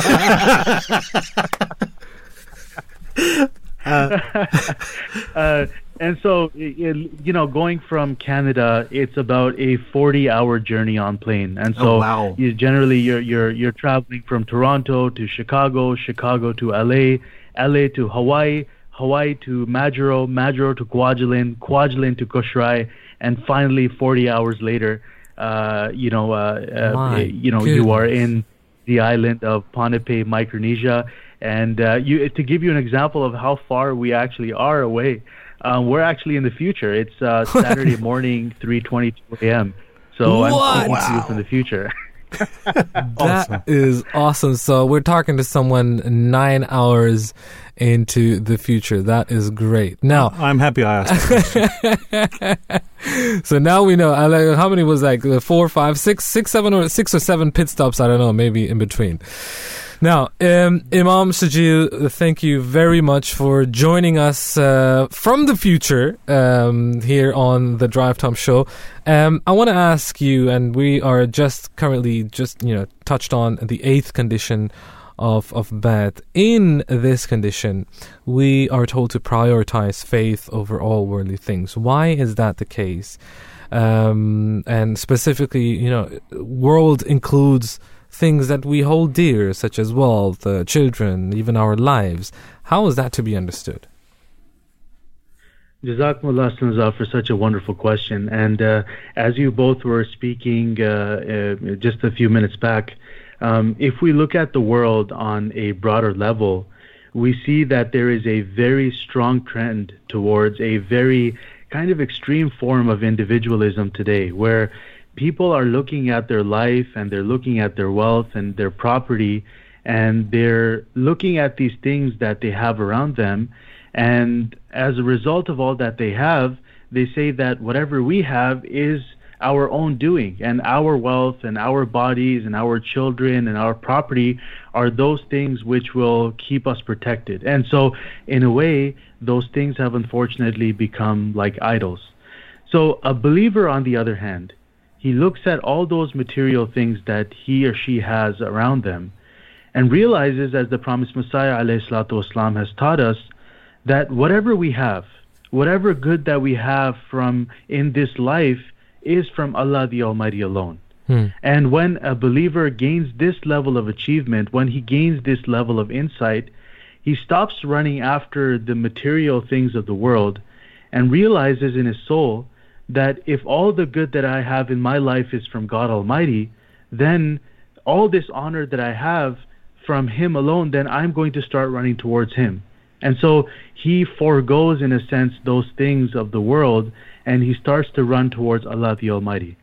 uh, and so i- i- you know going from canada it's about a 40 hour journey on plane and so Oh, wow. you generally you're you're you're traveling from toronto to chicago chicago to la la to hawaii Hawaii to Majuro, Majuro to Kwajalein, Kwajalein to Kosrae, and finally 40 hours later, uh, you know, uh, uh, you know, you are in the island of Ponape, Micronesia, and uh, you to give you an example of how far we actually are away. Um, we're actually in the future. It's uh, Saturday morning, 3:22 a.m. So what? I'm speaking wow. to you from the future. That awesome. is awesome. So we're talking to someone nine hours into the future. That is great. Now I'm happy I asked. so now we know. How many was like four, five, six, six, seven, or six or seven pit stops? I don't know. Maybe in between. Now, um, Imam Shajil, thank you very much for joining us uh, from the future um, here on the Drive Time Show. Um, I want to ask you, and we are just currently just you know touched on the eighth condition of of Bai'at. In this condition, we are told to prioritize faith over all worldly things. Why is that the case? Um, and specifically, you know, world includes things that we hold dear, such as wealth, uh, children, even our lives. How is that to be understood? Jazakumullah for such a wonderful question. And uh, as you both were speaking uh, uh, just a few minutes back, um, if we look at the world on a broader level, we see that there is a very strong trend towards a very kind of extreme form of individualism today, where people are looking at their life and they're looking at their wealth and their property and they're looking at these things that they have around them and as a result of all that they have they say that whatever we have is our own doing and our wealth and our bodies and our children and our property are those things which will keep us protected and so in a way those things have unfortunately become like idols so a believer on the other hand he looks at all those material things that he or she has around them and realizes, as the promised Messiah والسلام, has taught us, that whatever we have, whatever good that we have from in this life is from Allah the Almighty alone. Hmm. And when a believer gains this level of achievement, when he gains this level of insight, he stops running after the material things of the world and realizes in his soul that if all the good that I have in my life is from God Almighty, then all this honor that I have from Him alone, then I'm going to start running towards Him. And so he foregoes, in a sense, those things of the world and he starts to run towards Allah the Almighty.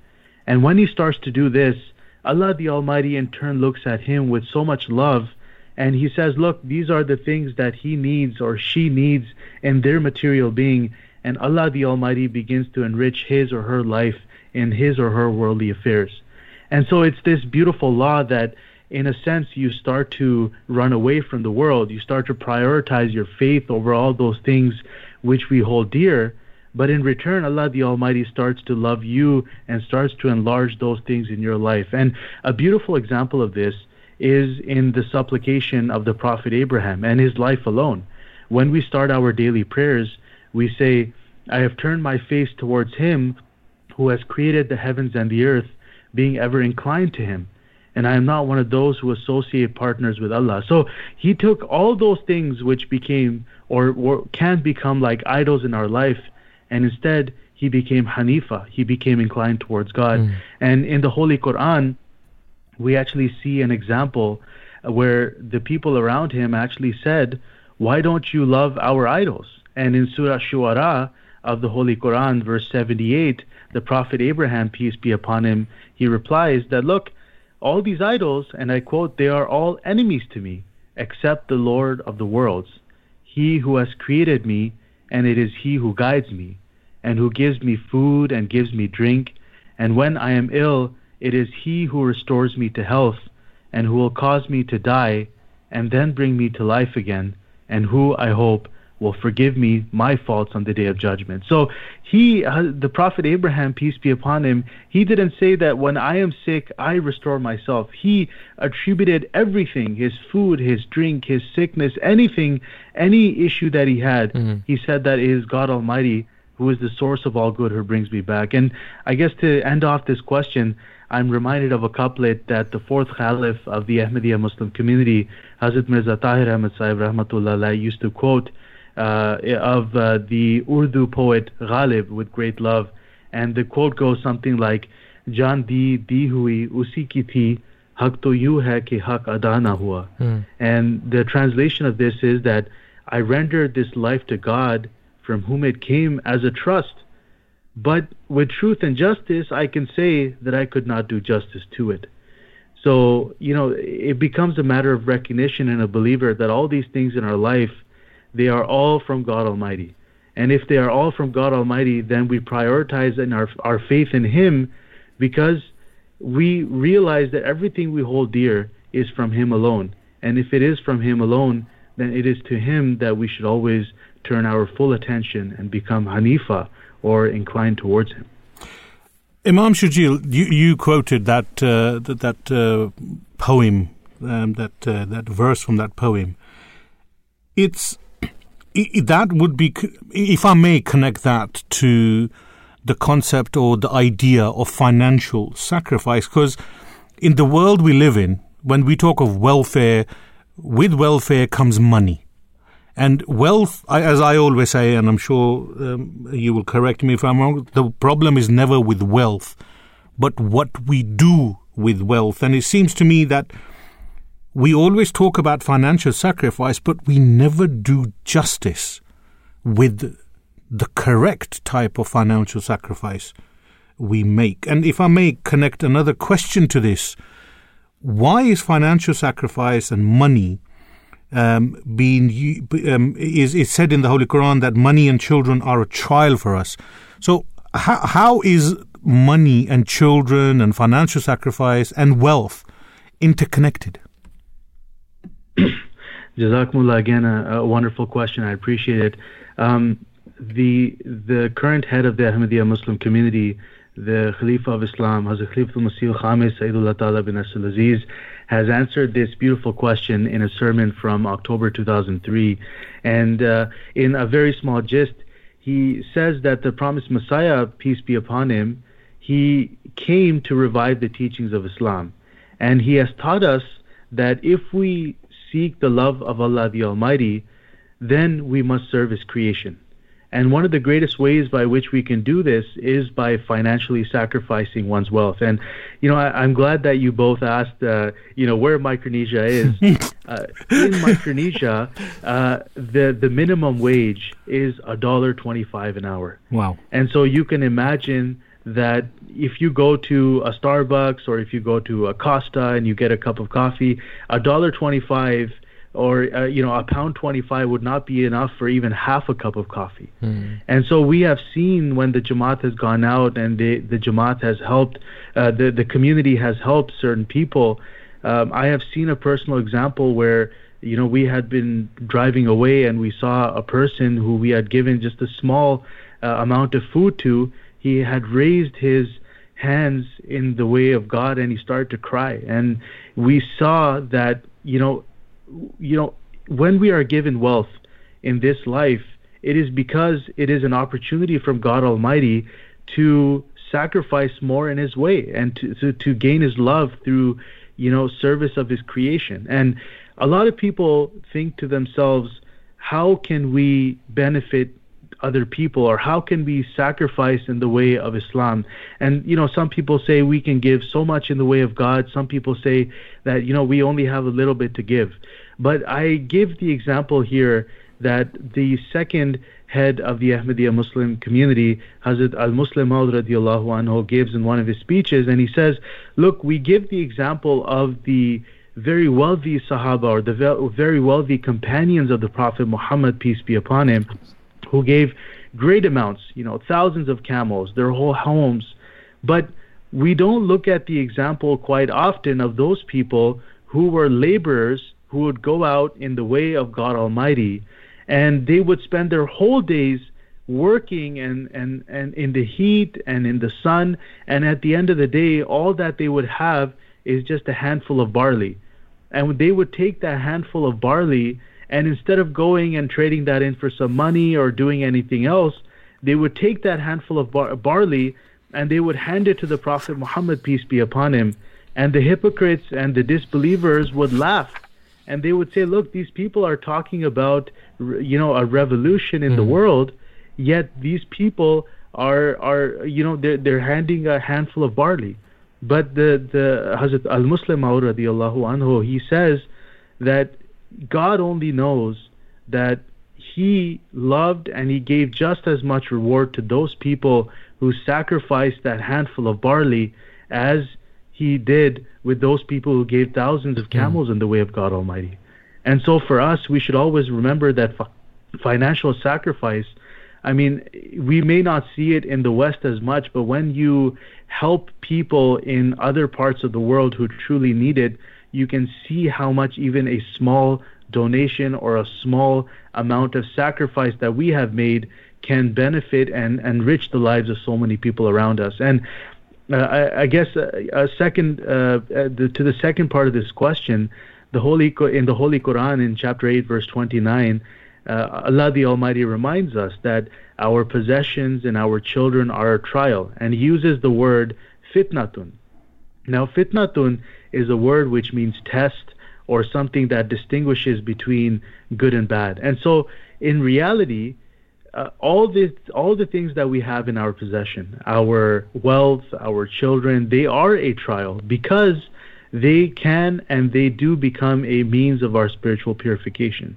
And when he starts to do this, Allah the Almighty in turn looks at him with so much love and he says, Look, these are the things that he needs or she needs in their material being, and Allah the Almighty begins to enrich his or her life in his or her worldly affairs. And so it's this beautiful law that, in a sense, you start to run away from the world. You start to prioritize your faith over all those things which we hold dear. But in return, Allah the Almighty starts to love you and starts to enlarge those things in your life. And a beautiful example of this is in the supplication of the Prophet Abraham and his life alone. When we start our daily prayers, we say, I have turned my face towards him who has created the heavens and the earth, being ever inclined to him. And I am not one of those who associate partners with Allah. So he took all those things which became or, or can become like idols in our life, and instead he became Hanifa. He became inclined towards God. Mm. And in the Holy Quran, we actually see an example where the people around him actually said, Why don't you love our idols? And in Surah Shu'ara of the Holy Quran, verse 78, the Prophet Abraham, peace be upon him, he replies that, Look, all these idols, and I quote, they are all enemies to me, except the Lord of the worlds, he who has created me, and it is he who guides me, and who gives me food and gives me drink, and when I am ill, it is he who restores me to health, and who will cause me to die, and then bring me to life again, and who, I hope, will forgive me my faults on the day of judgment. So he, uh, the Prophet Abraham, peace be upon him, he didn't say that when I am sick, I restore myself. He attributed everything, his food, his drink, his sickness, anything, any issue that he had, mm-hmm. he said that it is God Almighty who is the source of all good who brings me back. And I guess to end off this question, I'm reminded of a couplet that the fourth Caliph of the Ahmadiyya Muslim community, Hazrat Mirza Tahir Ahmad Sahib Rahmatullah used to quote uh, of uh, the Urdu poet Ghalib with great love. And the quote goes something like, Jan di di hui usi ki thi, hak to yu hai ki hak ada na hua. And the translation of this is that I rendered this life to God from whom it came as a trust. But with truth and justice, I can say that I could not do justice to it. So, you know, it becomes a matter of recognition in a believer that all these things in our life, they are all from God Almighty. And if they are all from God Almighty, then we prioritize in our, our faith in Him because we realize that everything we hold dear is from Him alone. And if it is from Him alone, then it is to Him that we should always turn our full attention and become Hanifa or inclined towards Him. Imam Shujil, you, you quoted that uh, that, that uh, poem, um, that uh, that verse from that poem. It's it, that would be, if I may connect that to the concept or the idea of financial sacrifice, because in the world we live in, when we talk of welfare, with welfare comes money. And wealth, as I always say, and I'm sure um, you will correct me if I'm wrong, the problem is never with wealth, but what we do with wealth. And it seems to me that we always talk about financial sacrifice, but we never do justice with the correct type of financial sacrifice we make. And if I may connect another question to this, why is financial sacrifice and money um, being um, is is said in the Holy Quran that money and children are a trial for us. So how how is money and children and financial sacrifice and wealth interconnected? Jazakumullah again a, a, wonderful question. I appreciate it. Um, the the current head of the Ahmadiyya Muslim community, the Khalifa of Islam, Hazrat Khalifa al-Masih Khamis Sayyidullah Ta'ala bin Asal Aziz, has answered this beautiful question in a sermon from October 2003. And uh, in a very small gist, he says that the promised Messiah, peace be upon him, he came to revive the teachings of Islam. And he has taught us that if we seek the love of Allah the Almighty, then we must serve His creation. And one of the greatest ways by which we can do this is by financially sacrificing one's wealth. And, you know, I, am glad that you both asked, uh, you know, where Micronesia is. uh, in Micronesia, uh, the, the minimum wage is a dollar twenty-five an hour. Wow. And so you can imagine that if you go to a Starbucks or if you go to a Costa and you get a cup of coffee, a dollar twenty-five or uh, you know a pound 25 would not be enough for even half a cup of coffee mm. and so we have seen when the jamaat has gone out and the, the jamaat has helped uh, the, the community has helped certain people um, i have seen a personal example where you know we had been driving away and we saw a person who we had given just a small uh, amount of food to he had raised his hands in the way of god and he started to cry and we saw that you know you know, when we are given wealth in this life, it is because it is an opportunity from God Almighty to sacrifice more in His way and to, to, to gain His love through, you know, service of His creation. And a lot of people think to themselves, how can we benefit other people or how can we sacrifice in the way of Islam? And you know, some people say we can give so much in the way of God. Some people say that you know we only have a little bit to give. But I give the example here that the second head of the Ahmadiyya Muslim community, Hazrat al-Muslim radiallahu anhu, gives in one of his speeches, and he says, look, we give the example of the very wealthy Sahaba or the very wealthy companions of the Prophet Muhammad, peace be upon him, who gave great amounts, you know, thousands of camels, their whole homes. But we don't look at the example quite often of those people who were laborers who would go out in the way of God Almighty and they would spend their whole days working and, and, and in the heat and in the sun and at the end of the day all that they would have is just a handful of barley and they would take that handful of barley and instead of going and trading that in for some money or doing anything else, they would take that handful of bar- barley and they would hand it to the Prophet Muhammad, peace be upon him. And the hypocrites and the disbelievers would laugh and they would say, "Look, these people are talking about, you know, a revolution in mm. the world, yet these people are are you know they're they're handing a handful of barley." But the the Hazrat Al Muslim radiallahu anhu he says that God only knows that he loved and he gave just as much reward to those people who sacrificed that handful of barley as he did with those people who gave thousands of camels mm. in the way of God Almighty. And so for us, we should always remember that fi- financial sacrifice. I mean, we may not see it in the West as much, but when you help people in other parts of the world who truly need it, you can see how much even a small donation or a small amount of sacrifice that we have made can benefit and enrich the lives of so many people around us. And uh, I, I, guess uh, a second uh, uh, the, to the second part of this question, the holy in the Holy Quran in chapter eight verse twenty nine. Uh, Allah the Almighty reminds us that our possessions and our children are a trial, and uses the word fitnatun. Now, fitnatun is a word which means test or something that distinguishes between good and bad. And so, in reality, uh, all the all the things that we have in our possession, our wealth, our children, they are a trial because they can and they do become a means of our spiritual purification.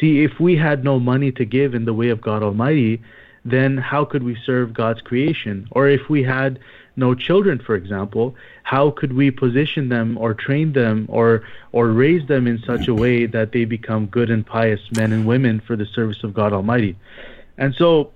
See, if we had no money to give in the way of God Almighty, then how could we serve God's creation? Or if we had no children, for example, how could we position them or train them or or raise them in such a way that they become good and pious men and women for the service of God Almighty? And so,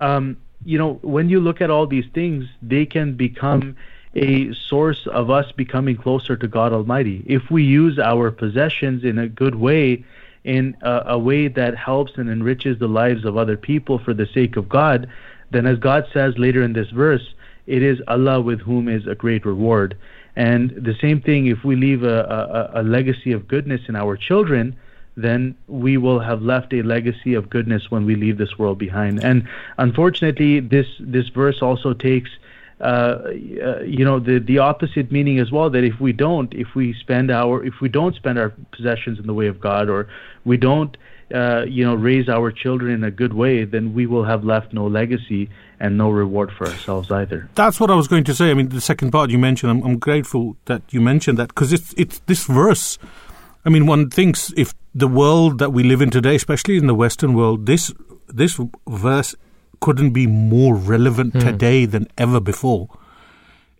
um, you know, when you look at all these things, they can become a source of us becoming closer to God Almighty. If we use our possessions in a good way, in a, a way that helps and enriches the lives of other people for the sake of God, then as God says later in this verse, it is Allah with whom is a great reward. And the same thing, if we leave a, a, a legacy of goodness in our children, then we will have left a legacy of goodness when we leave this world behind. And unfortunately, this this verse also takes. Uh, uh, you know the the opposite meaning as well that if we don't if we spend our if we don't spend our possessions in the way of God or we don't uh, you know raise our children in a good way then we will have left no legacy and no reward for ourselves either. That's what I was going to say. I mean, the second part you mentioned, I'm, I'm grateful that you mentioned that because it's it's this verse I mean, one thinks if the world that we live in today, especially in the Western world, this this verse couldn't be more relevant mm. today than ever before.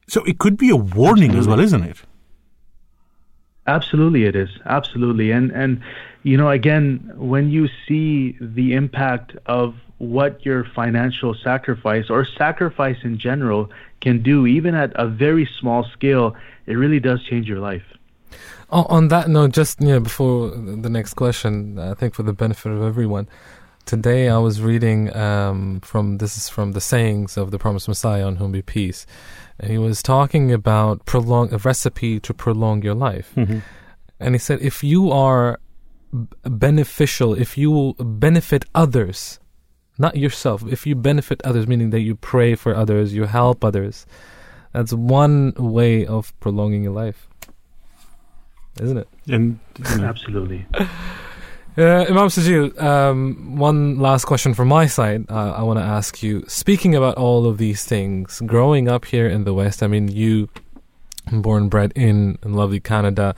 So it could be a warning Absolutely. as well, isn't it? Absolutely, it is. Absolutely, and and you know, again, when you see the impact of what your financial sacrifice or sacrifice in general can do, even at a very small scale, it really does change your life. On that note, just you know, before the next question, I think for the benefit of everyone, today I was reading um, from this is from the sayings of the promised Messiah on whom be peace. And he was talking about prolong a recipe to prolong your life, mm-hmm. and he said if you are beneficial, if you benefit others, not yourself, if you benefit others, meaning that you pray for others, you help others, that's one way of prolonging your life isn't it? And you know. absolutely. Uh, Imam Sajil, um, one last question from my side. Uh, I want to ask you. Speaking about all of these things, growing up here in the West, I mean, you born bred in, in lovely Canada.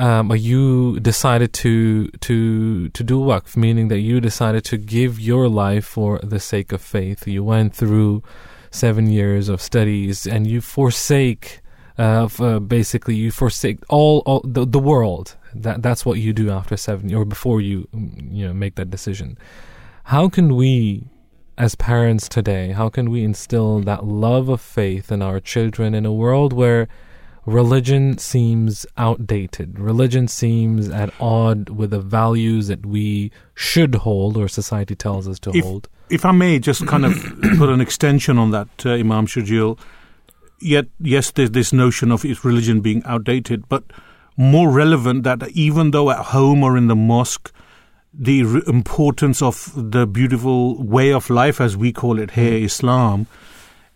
Um, you decided to to to do waqf, meaning that you decided to give your life for the sake of faith. You went through seven years of studies, and you forsake of uh, basically you forsake all, all the, the world. That that's what you do after seven or before you mm, you know make that decision. How can we, as parents today, how can we instill that love of faith in our children in a world where religion seems outdated. Religion seems at odd with the values that we should hold or society tells us to if, hold. If I may just kind of put an extension on that, uh, Imam Shajil, yet yes, there's this notion of religion being outdated, but more relevant that even though at home or in the mosque, the re- importance of the beautiful way of life, as we call it here, mm. Islam,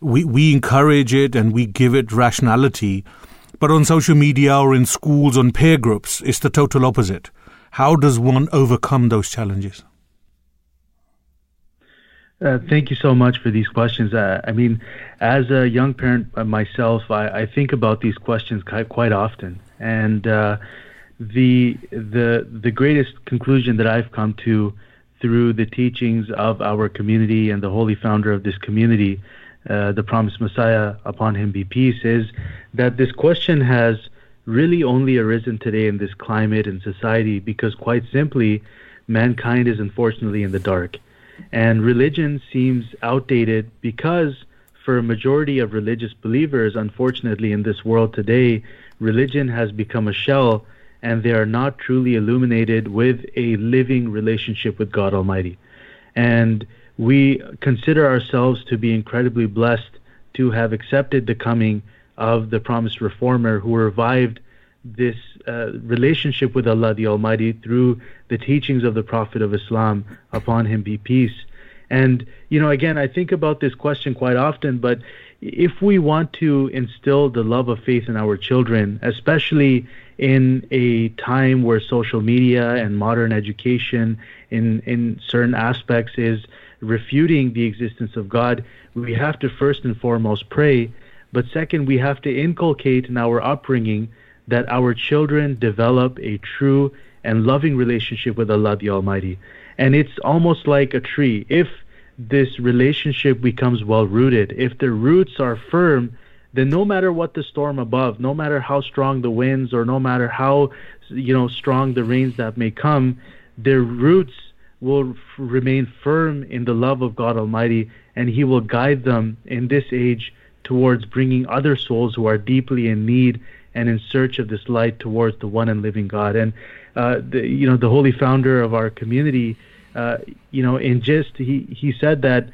we, we encourage it and we give it rationality. But on social media or in schools, on peer groups, it's the total opposite. How does one overcome those challenges? Uh, thank you so much for these questions. Uh, I mean, as a young parent myself, I, I think about these questions quite, quite often, and uh, the the the greatest conclusion that I've come to through the teachings of our community and the holy founder of this community, uh, the promised Messiah, upon him be peace, is that this question has really only arisen today in this climate and society because, quite simply, mankind is unfortunately in the dark. And religion seems outdated because, for a majority of religious believers, unfortunately, in this world today, religion has become a shell and they are not truly illuminated with a living relationship with God Almighty. And we consider ourselves to be incredibly blessed to have accepted the coming of the promised reformer who revived this uh, relationship with Allah the Almighty through the teachings of the Prophet of Islam, upon him be peace. And, you know, again, I think about this question quite often, but if we want to instill the love of faith in our children, especially in a time where social media and modern education in, in certain aspects is refuting the existence of God, we have to first and foremost pray. But second, we have to inculcate in our upbringing that our children develop a true and loving relationship with Allah the Almighty. And it's almost like a tree. If this relationship becomes well rooted, if the roots are firm, then no matter what the storm above, no matter how strong the winds or no matter how you know strong the rains that may come, their roots will f- remain firm in the love of God Almighty, and He will guide them in this age towards bringing other souls who are deeply in need and in search of this light towards the one and living God. And uh, the, you know, the holy founder of our community, uh, you know, in just he he said that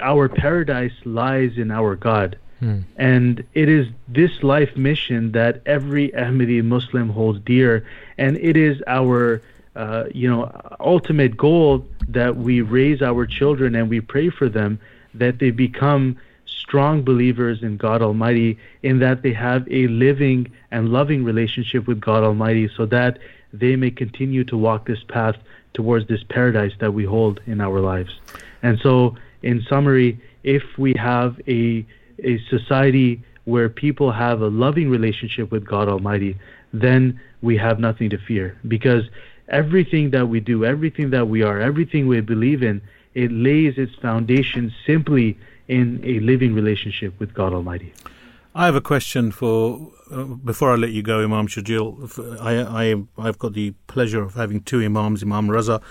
our paradise lies in our God. Hmm. And it is this life mission that every Ahmadi Muslim holds dear, and it is our, uh, you know, ultimate goal that we raise our children and we pray for them that they become strong believers in God Almighty, in that they have a living and loving relationship with God Almighty, so that they may continue to walk this path towards this paradise that we hold in our lives. And so, in summary, if we have a a society where people have a loving relationship with God Almighty, then we have nothing to fear. Because everything that we do, everything that we are, everything we believe in, it lays its foundation simply in a living relationship with God Almighty. I have a question for uh, before I let you go, Imam Sharjeel. I, I I've got the pleasure of having two imams, Imam Raza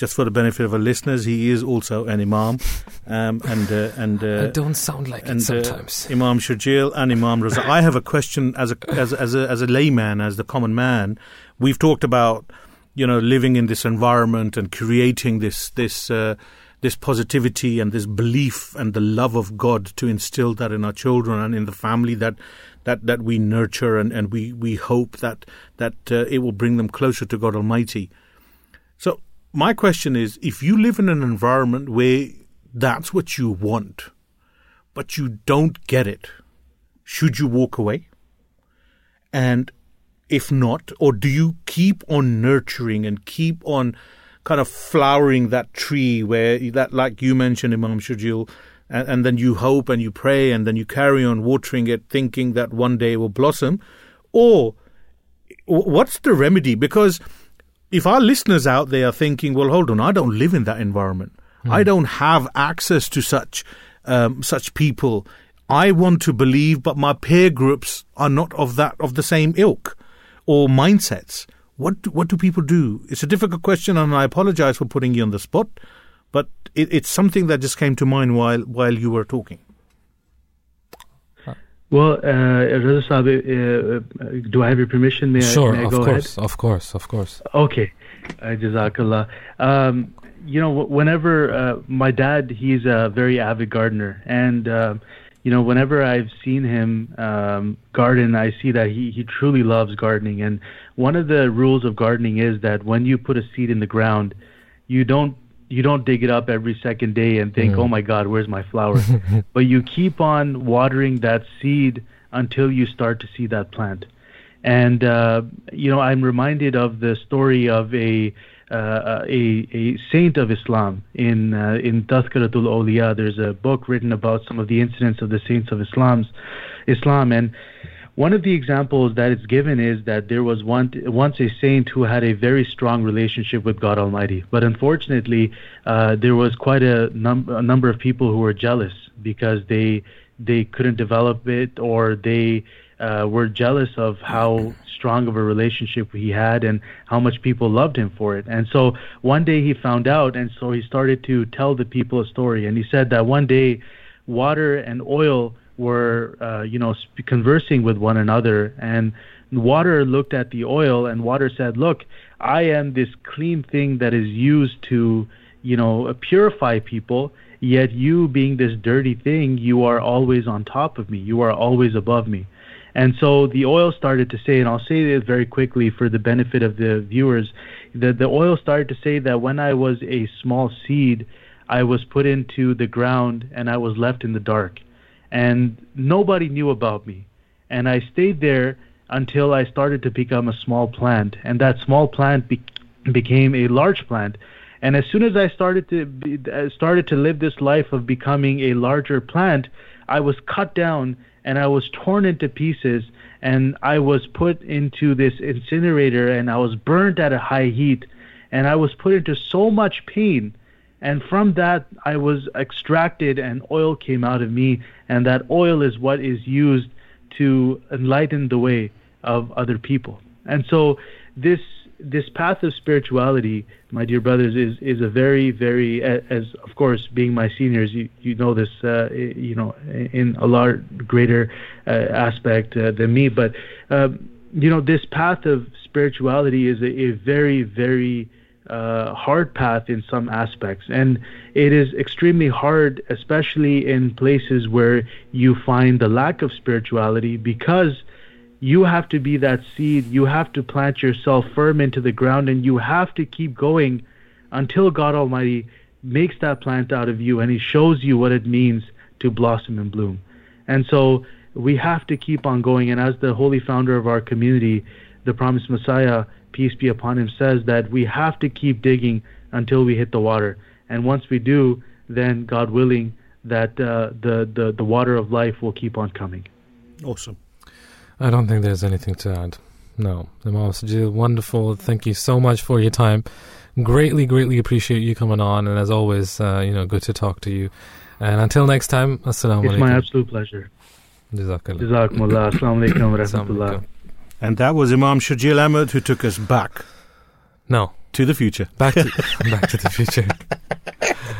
just for the benefit of our listeners, he is also an imam, um, and uh, and uh, I don't sound like and, it uh, sometimes. Uh, imam Sharjeel and Imam Raza. I have a question as a as as a as a layman, as the common man. We've talked about you know living in this environment and creating this this. Uh, this positivity and this belief and the love of God to instill that in our children and in the family that that, that we nurture and, and we, we hope that that uh, it will bring them closer to God Almighty. So my question is if you live in an environment where that's what you want, but you don't get it, should you walk away? And if not, or do you keep on nurturing and keep on kind of flowering that tree where that, like you mentioned, Imam Sharjeel, and, and then you hope and you pray and then you carry on watering it, thinking that one day it will blossom? Or what's the remedy? Because if our listeners out there are thinking, well, hold on, I don't live in that environment. Mm. I don't have access to such um, such people. I want to believe, but my peer groups are not of that of the same ilk or mindsets. What do, what do people do? It's a difficult question, and I apologize for putting you on the spot, but it, it's something that just came to mind while while you were talking. Well, uh, Raza Saab, uh, uh, do I have your permission? May sure, I, may I of go course, ahead? of course, of course. Okay, uh, Jazakallah. Um, you know, whenever uh, my dad, he's a very avid gardener, and uh, you know, whenever I've seen him um, garden, I see that he he truly loves gardening. And one of the rules of gardening is that when you put a seed in the ground, you don't you don't dig it up every second day and think, mm. "Oh my God, where's my flower?" but you keep on watering that seed until you start to see that plant. And uh, you know, I'm reminded of the story of a uh, a, a saint of Islam in uh, in Tazkiratul Awliya. There's a book written about some of the incidents of the saints of Islam's Islam, and one of the examples that is given is that there was one, once a saint who had a very strong relationship with God Almighty, but unfortunately, uh, there was quite a, num- a number of people who were jealous because they they couldn't develop it or they uh, were jealous of how strong of a relationship he had and how much people loved him for it. And so one day he found out, and so he started to tell the people a story. And he said that one day water and oil were, uh, you know, conversing with one another, and water looked at the oil, and water said, "Look, I am this clean thing that is used to, you know, purify people." Yet you, being this dirty thing, you are always on top of me. You are always above me. And so the oil started to say, and I'll say this very quickly for the benefit of the viewers, that the oil started to say that when I was a small seed, I was put into the ground and I was left in the dark. And nobody knew about me. And I stayed there until I started to become a small plant. And that small plant be- became a large plant. And as soon as I started to be, started to live this life of becoming a larger plant, I was cut down and I was torn into pieces and I was put into this incinerator and I was burnt at a high heat and I was put into so much pain. And from that I was extracted and oil came out of me and that oil is what is used to enlighten the way of other people. And so this this path of spirituality, my dear brothers, is is a very very as of course being my seniors, you you know this uh, you know in a lot greater uh, aspect uh, than me, but um, you know this path of spirituality is a, a very very uh, hard path in some aspects, and it is extremely hard, especially in places where you find the lack of spirituality, because you have to be that seed. You have to plant yourself firm into the ground and you have to keep going until God Almighty makes that plant out of you and He shows you what it means to blossom and bloom. And so we have to keep on going. And as the holy founder of our community, the promised Messiah, peace be upon him, says that we have to keep digging until we hit the water. And once we do, then God willing, that uh, the, the, the water of life will keep on coming. Awesome. I don't think there's anything to add. No. Imam Sajid, wonderful. Thank you so much for your time. Greatly, greatly appreciate you coming on. And as always, uh, you know, good to talk to you. And until next time, assalamu alaikum. It's my absolute pleasure. Jazakallah. Jazakumullah. Assalamu alaikum wa rahmatullah. And that was Imam Sharjeel Ahmed who took us back. No. To the future. Back to, back to the future.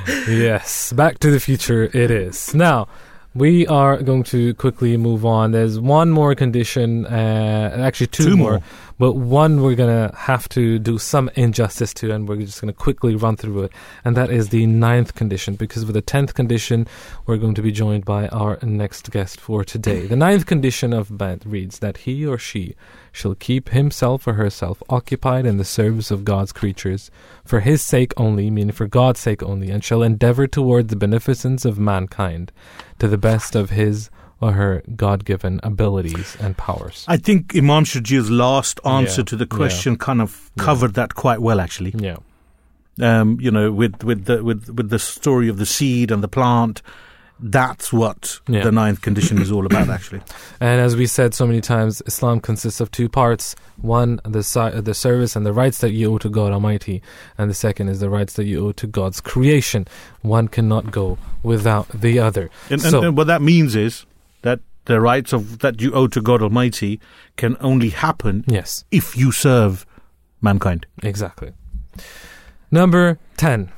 yes, back to the future it is. Now, we are going to quickly move on. There's one more condition, uh, actually two, two more, more, but one we're going to have to do some injustice to, and we're just going to quickly run through it. And that is the ninth condition, because with the tenth condition, we're going to be joined by our next guest for today. The ninth condition of Bai'at reads that he or she shall keep himself or herself occupied in the service of God's creatures, for his sake only, meaning for God's sake only, and shall endeavor toward the beneficence of mankind to the best of his or her God given abilities and powers. I think Imam Sharjeel's last answer Yeah. to the question Yeah. kind of covered that quite well, actually. Yeah. Um, you know, with, with the with with the story of the seed and the plant, that's what Yeah. the ninth condition is all about, actually. And as we said so many times, Islam consists of two parts. One, the si- uh, the service and the rights that you owe to God Almighty, and the second is the rights that you owe to God's creation. One cannot go without the other. And, and, so, and what that means is that the rights of that you owe to God Almighty can only happen yes, if you serve mankind. exactly. Number 10.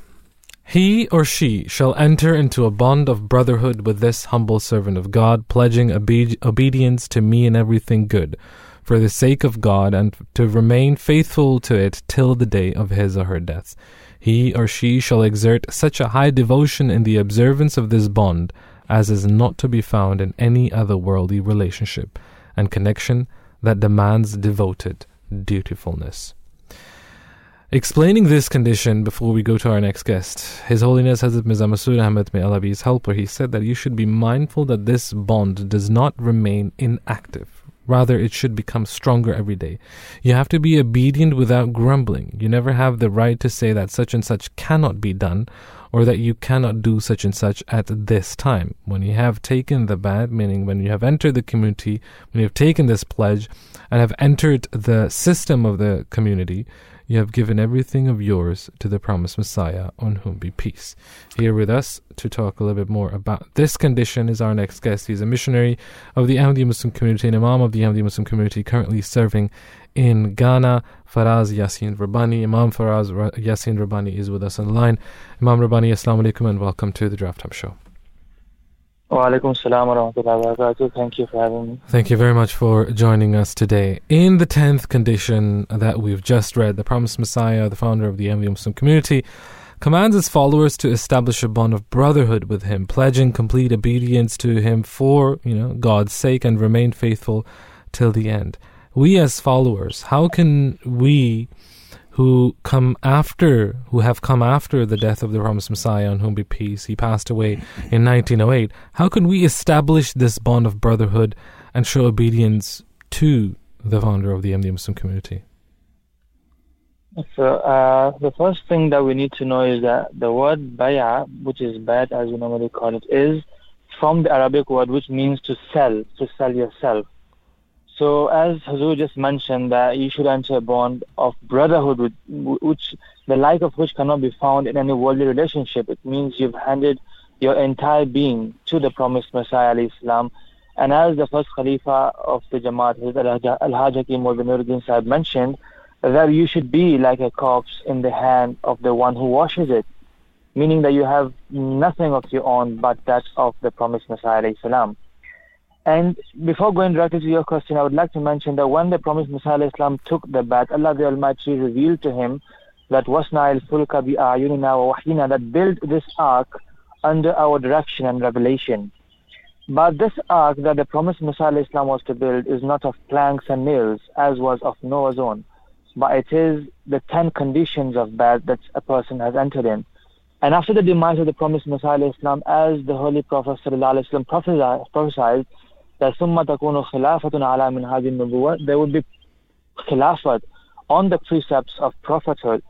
He or she shall enter into a bond of brotherhood with this humble servant of God, pledging obe- obedience to me in everything good, for the sake of God, and to remain faithful to it till the day of his or her death. He or she shall exert such a high devotion in the observance of this bond as is not to be found in any other worldly relationship and connection that demands devoted dutifulness. Explaining this condition before we go to our next guest, His Holiness Hazrat Mirza Masroor Ahmad, may Allah be his helper, he said that you should be mindful that this bond does not remain inactive. Rather, it should become stronger every day. You have to be obedient without grumbling. You never have the right to say that such and such cannot be done or that you cannot do such and such at this time. When you have taken the Bai'at, meaning when you have entered the community, when you have taken this pledge and have entered the system of the community, you have given everything of yours to the promised Messiah, on whom be peace. Here with us to talk a little bit more about this condition is our next guest. He's a missionary of the Ahmadi Muslim community, an Imam of the Ahmadi Muslim community, currently serving in Ghana. Faraz Yasin Rabbani. Imam Faraz Yasin Rabbani is with us on the line. Imam Rabbani, Assalamu alaikum and welcome to the Drive Time Show. Walaikum salam wa rahmatullahi Thank you for having me. Thank you very much for joining us today. In the 10th condition that we've just read, the promised Messiah, the founder of the Ahmadi Muslim community, commands his followers to establish a bond of brotherhood with him, pledging complete obedience to him for, you know, God's sake and remain faithful till the end. We as followers, how can we who come after, who have come after the death of the promised Messiah, on whom be peace. He passed away in 1908. How can we establish this bond of brotherhood and show obedience to the founder of the Ahmadi Muslim community? So, uh, the first thing that we need to know is that the word baya, which is Bai'at as we normally call it, is from the Arabic word which means to sell, to sell yourself. So as Hazur just mentioned that you should enter a bond of brotherhood which the like of which cannot be found in any worldly relationship. It means you've handed your entire being to the promised Messiah Islam. And as the first Khalifa of the Jamaat, Al-Hajj Hakim Nuruddin Sahib mentioned, that you should be like a corpse in the hand of the one who washes it, meaning that you have nothing of your own but that of the promised Messiah Islam. And before going directly to your question, I would like to mention that when the promised Messiah Islam took the Bai'at, Allah the Almighty revealed to him that wasna fulka bi ayunina wa wahyina that built this ark under our direction and revelation. But this ark that the promised Messiah Islam was to build is not of planks and nails, as was of Noah's own, but it is the ten conditions of Bai'at that a person has entered in. And after the demise of the promised Messiah Islam, as the Holy Prophet prophesied, ثم تكون خلافة على منهاج النبوة there would be khilafat on the precepts of prophethood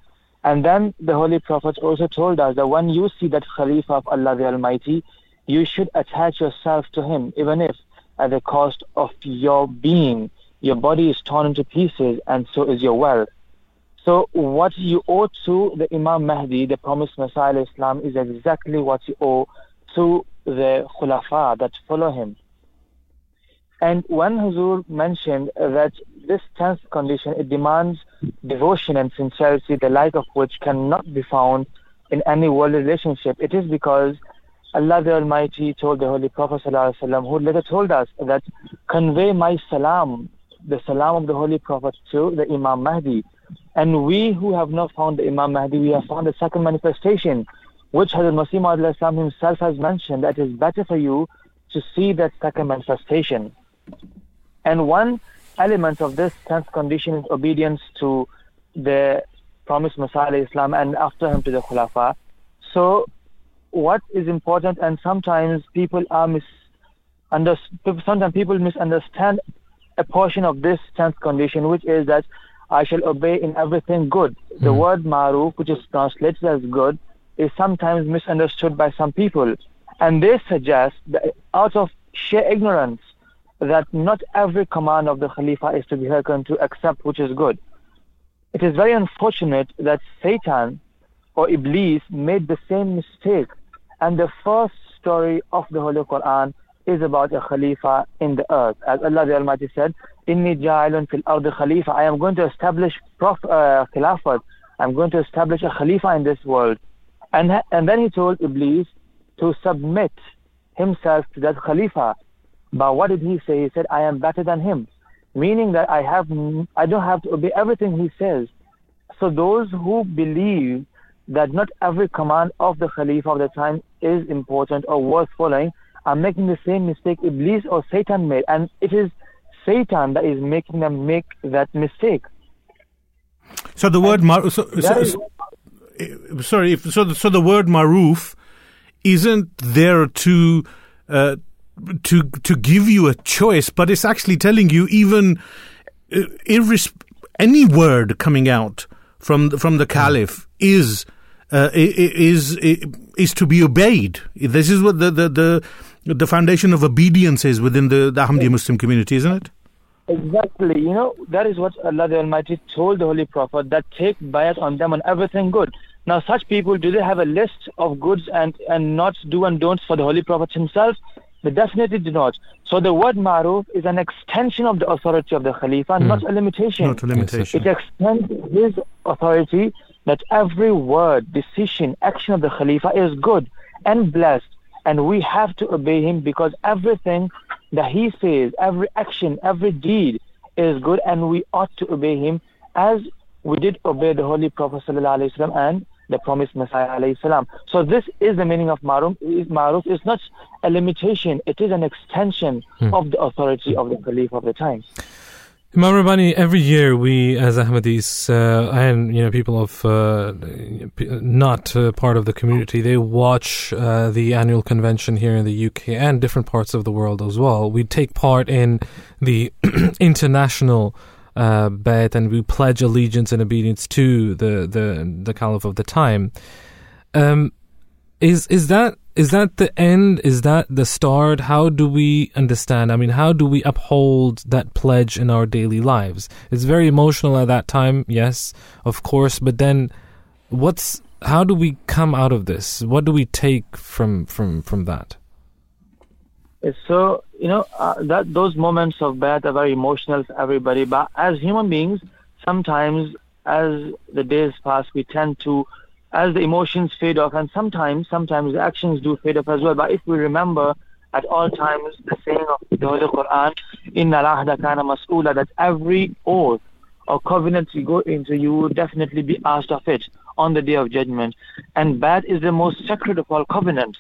and then the holy prophet also told us that when you see that Khalifa of Allah the Almighty you should attach yourself to him even if at the cost of your being your body is torn into pieces and so is your wealth so what you owe to the Imam Mahdi the promised Messiah Islam is exactly what you owe to the Khulafa that follow him and when Huzur mentioned that this tenth condition, it demands devotion and sincerity, the like of which cannot be found in any worldly relationship. It is because Allah the Almighty told the Holy Prophet ﷺ, who later told us that convey my salam, the salam of the Holy Prophet to the Imam Mahdi. And we who have not found the Imam Mahdi, we have found the second manifestation, which Hazrat Masih himself has mentioned that it is better for you to see that second manifestation. And one element of this tenth condition is obedience to the promised Messiah Islam and after him to the Khulafa. So what is important and sometimes people are misunderstood, sometimes people misunderstand a portion of this tenth condition which is that I shall obey in everything good. The mm. word maruf, which is translated as good, is sometimes misunderstood by some people. And they suggest that out of sheer ignorance, that not every command of the Khalifa is to be hearkened to accept which is good. It is very unfortunate that Satan or Iblis made the same mistake. And the first story of the Holy Quran is about a Khalifa in the earth. As Allah the Almighty said, Inni ja'ilun fil ardi Khalifa. I am going to establish prof, uh, Khilafat. I'm going to establish a Khalifa in this world. And, and then he told Iblis to submit himself to that Khalifa. But what did he say? He said, I am better than him. Meaning that I have, I don't have to obey everything he says. So those who believe that not every command of the Khalifa of the time is important or worth following are making the same mistake Iblis or Satan made. And it is Satan that is making them make that mistake. So the word mar- so, so, so- sorry, if, so the, so the word maruf isn't there to uh, to to give you a choice, but it's actually telling you even uh, irres- any word coming out from the, from the caliph is. Uh, is is to be obeyed. This is what the the the, the foundation of obedience is within the, the Ahmadiyya Muslim community, isn't it? Exactly. You know, that is what Allah the Almighty told the Holy Prophet that take Bai'at on them on everything good. Now, such people, do they have a list of goods and, and not do and don'ts for the Holy Prophet himself? They definitely do not. So the word maruf is an extension of the authority of the Khalifa, hmm. not a limitation. Not a limitation. It extends his authority that every word, decision, action of the Khalifa is good and blessed. And we have to obey him because everything that he says, every action, every deed is good and we ought to obey him as we did obey the Holy Prophet ﷺ and the promised Messiah ﷺ. So this is the meaning of maruf. Maruf is not a limitation, it is an extension of the authority of the Caliph of the time. Imam Rabbani, every year we, as Ahmadis, uh, and you know people of uh, not uh, part of the community, they watch uh, the annual convention here in the UK and different parts of the world as well. We take part in the international uh, Bai'at, and we pledge allegiance and obedience to the the the Caliph of the time. Um, is is that is that the end? Is that the start? How do we understand? I mean, how do we uphold that pledge in our daily lives? It's very emotional at that time, yes, of course, but then what's how do we come out of this? What do we take from from from that? So you know uh, that those moments of Bai'at are very emotional for everybody. But as human beings, sometimes as the days pass, we tend to, as the emotions fade off, and sometimes sometimes the actions do fade off as well. But if we remember at all times the saying of the Holy Quran, "Inna al-ahda kana mas'ula," that every oath or covenant you go into, you will definitely be asked of it on the day of judgment. And Bai'at is the most sacred of all covenants.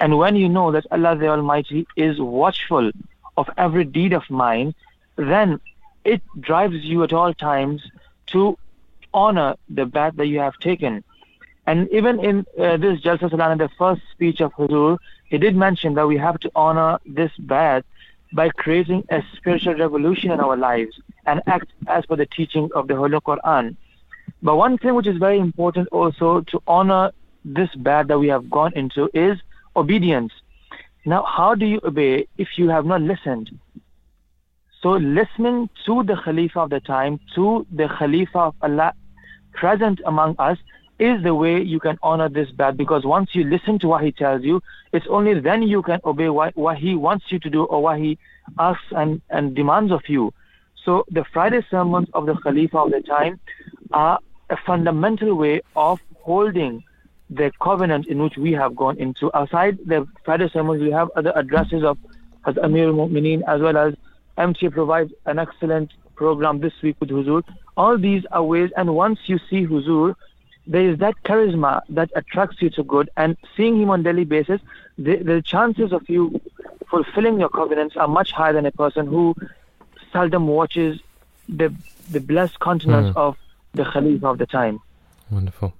And when you know that Allah the Almighty is watchful of every deed of mine, then it drives you at all times to honor the Bai'at that you have taken. And even in uh, this Jalsa Salana, the first speech of Huzur, he did mention that we have to honor this Bai'at by creating a spiritual revolution in our lives and act as per the teaching of the Holy Quran. But one thing which is very important also to honor this Bai'at that we have gone into is obedience. Now, how do you obey if you have not listened? So, listening to the Khalifa of the time, to the Khalifa of Allah present among us, is the way you can honor this Bai'at because once you listen to what he tells you, it's only then you can obey what, what he wants you to do or what he asks and, and demands of you. So the Friday sermons of the Khalifa of the time are a fundamental way of holding the covenant in which we have gone into. Outside the Friday sermons, we have other addresses of as Amir al-Mu'mineen as well as MTA provides an excellent program this week with Huzur. All these are ways, and once you see Huzur, there is that charisma that attracts you to good, and seeing him on daily basis, the, the chances of you fulfilling your covenants are much higher than a person who seldom watches the the blessed countenance hmm. of the Khalifa of the time. Wonderful.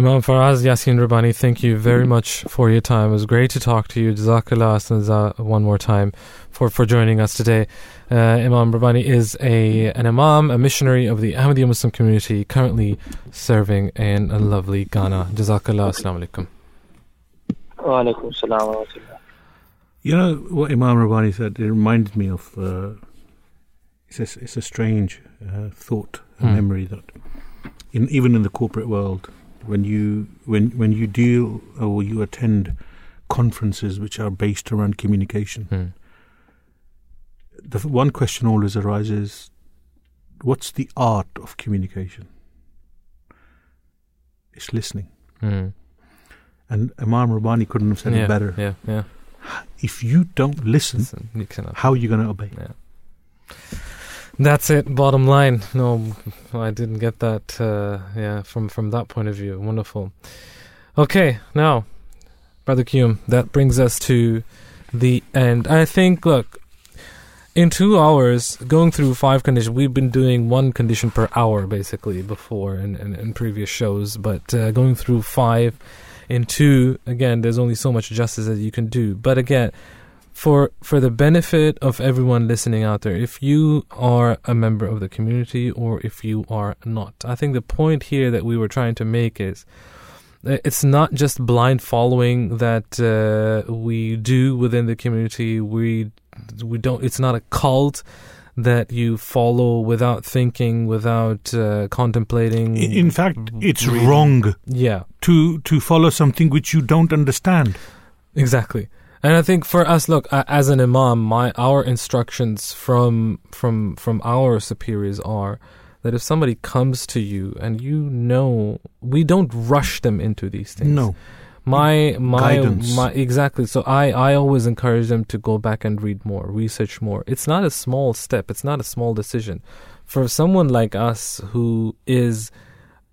Imam Faraz Yasin Rabbani, thank you very much for your time. It was great to talk to you. Jazakallah Asnaza one more time for, for joining us today. Uh, imam Rabbani is a an Imam, a missionary of the Ahmadiyya Muslim community, currently serving in a lovely Ghana. Jazakallah. Assalamu alaikum. Wa alaikum salam wa rahmatullah. You know what Imam Rabbani said? It reminded me of. Uh, it's a, it's a strange uh, thought, a Hmm. memory that, in even in the corporate world, when you when when you deal or you attend conferences which are based around communication, Hmm. the one question always arises: What's the art of communication? It's listening. Hmm. And Imam Rabbani couldn't have said yeah, it better. Yeah, yeah. If you don't listen, Listen, you how are you going to obey? That's it. Bottom line. No, I didn't get that. Uh, yeah, from from that point of view, wonderful. Okay, now, brother Qayyum, that brings us to the end. I think. Look, in two hours, going through five conditions, we've been doing one condition per hour basically before in, in, in previous shows, but uh, going through five in two, again, there's only so much justice that you can do. But again, for for the benefit of everyone listening out there, if you are a member of the community or if you are not, I think the point here that we were trying to make is it's not just blind following that uh, we do within the community. We we don't. It's not a cult that you follow without thinking, without uh, contemplating. In, in fact, it's reading. wrong Yeah, to to follow something which you don't understand. exactly. And I think for us, look, as an imam, my our instructions from from from our superiors are that if somebody comes to you and you know, we don't rush them into these things. No. my my Guidance. my exactly so i i always encourage them to go back and read more research more it's not a small step it's not a small decision for someone like us who is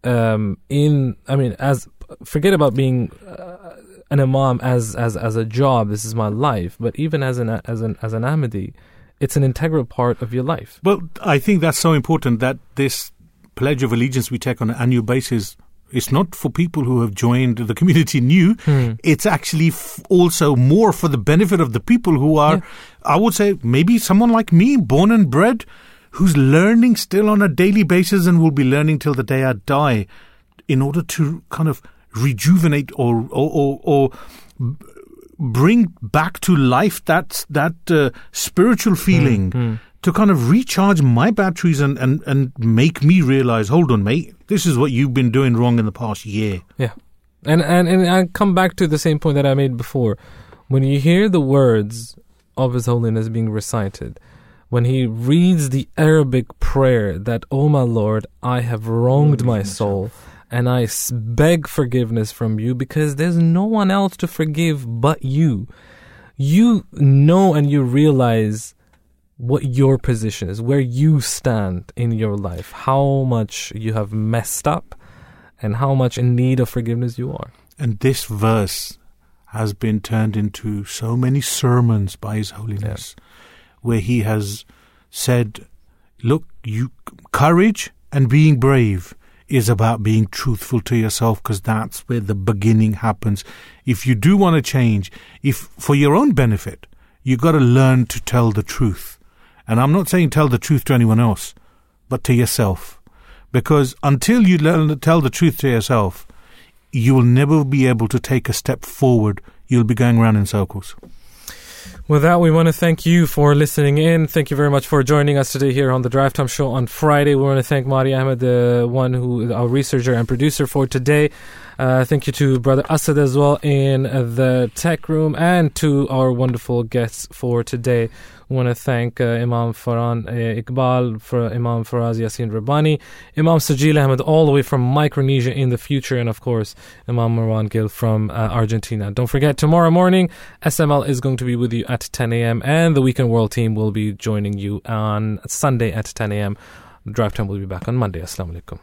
um in i mean as forget about being uh, an imam as as as a job this is my life but even as an as an as an ahmadi it's an integral part of your life. Well, I think that's so important that this pledge of allegiance we take on an annual basis is not for people who have joined the community new. Hmm. It's actually f- also more for the benefit of the people who are, I would say, maybe someone like me, born and bred, who's learning still on a daily basis and will be learning till the day I die in order to kind of rejuvenate or, or, or, or bring back to life that that uh, spiritual feeling to kind of recharge my batteries and, and, and make me realize, hold on, mate, this is what you've been doing wrong in the past year. Yeah. And, and and I come back to the same point that I made before. When you hear the words of His Holiness being recited, when he reads the Arabic prayer that, "Oh my Lord, I have wronged my soul, and I beg forgiveness from you because there's no one else to forgive but you." You know and you realize what your position is, where you stand in your life, how much you have messed up, and how much in need of forgiveness you are. And this verse has been turned into so many sermons by His Holiness, where He has said, "Look, you courage and being brave is about being truthful to yourself, because that's where the beginning happens. If you do want to change, if for your own benefit, you've got to learn to tell the truth. And I'm not saying tell the truth to anyone else, but to yourself." Because until you learn to tell the truth to yourself, you will never be able to take a step forward. You'll be going around in circles. With that, we want to thank you for listening in. Thank you very much for joining us today here on the Drive Time Show on Friday. We want to thank Mari Ahmed, the one who, our researcher and producer for today. Uh, thank you to Brother Asad as well in the tech room and to our wonderful guests for today. Want to thank uh, Imam Farhan uh, Iqbal, for Imam Faraz Yasin Rabbani, Imam Sharjeel Ahmed, all the way from Micronesia in the future, and of course, Imam Marwan Gill from uh, Argentina. Don't forget, tomorrow morning, SML is going to be with you at 10 a.m., and the Weekend World team will be joining you on Sunday at 10 a.m. Drive Time will be back on Monday. Assalamu alaikum.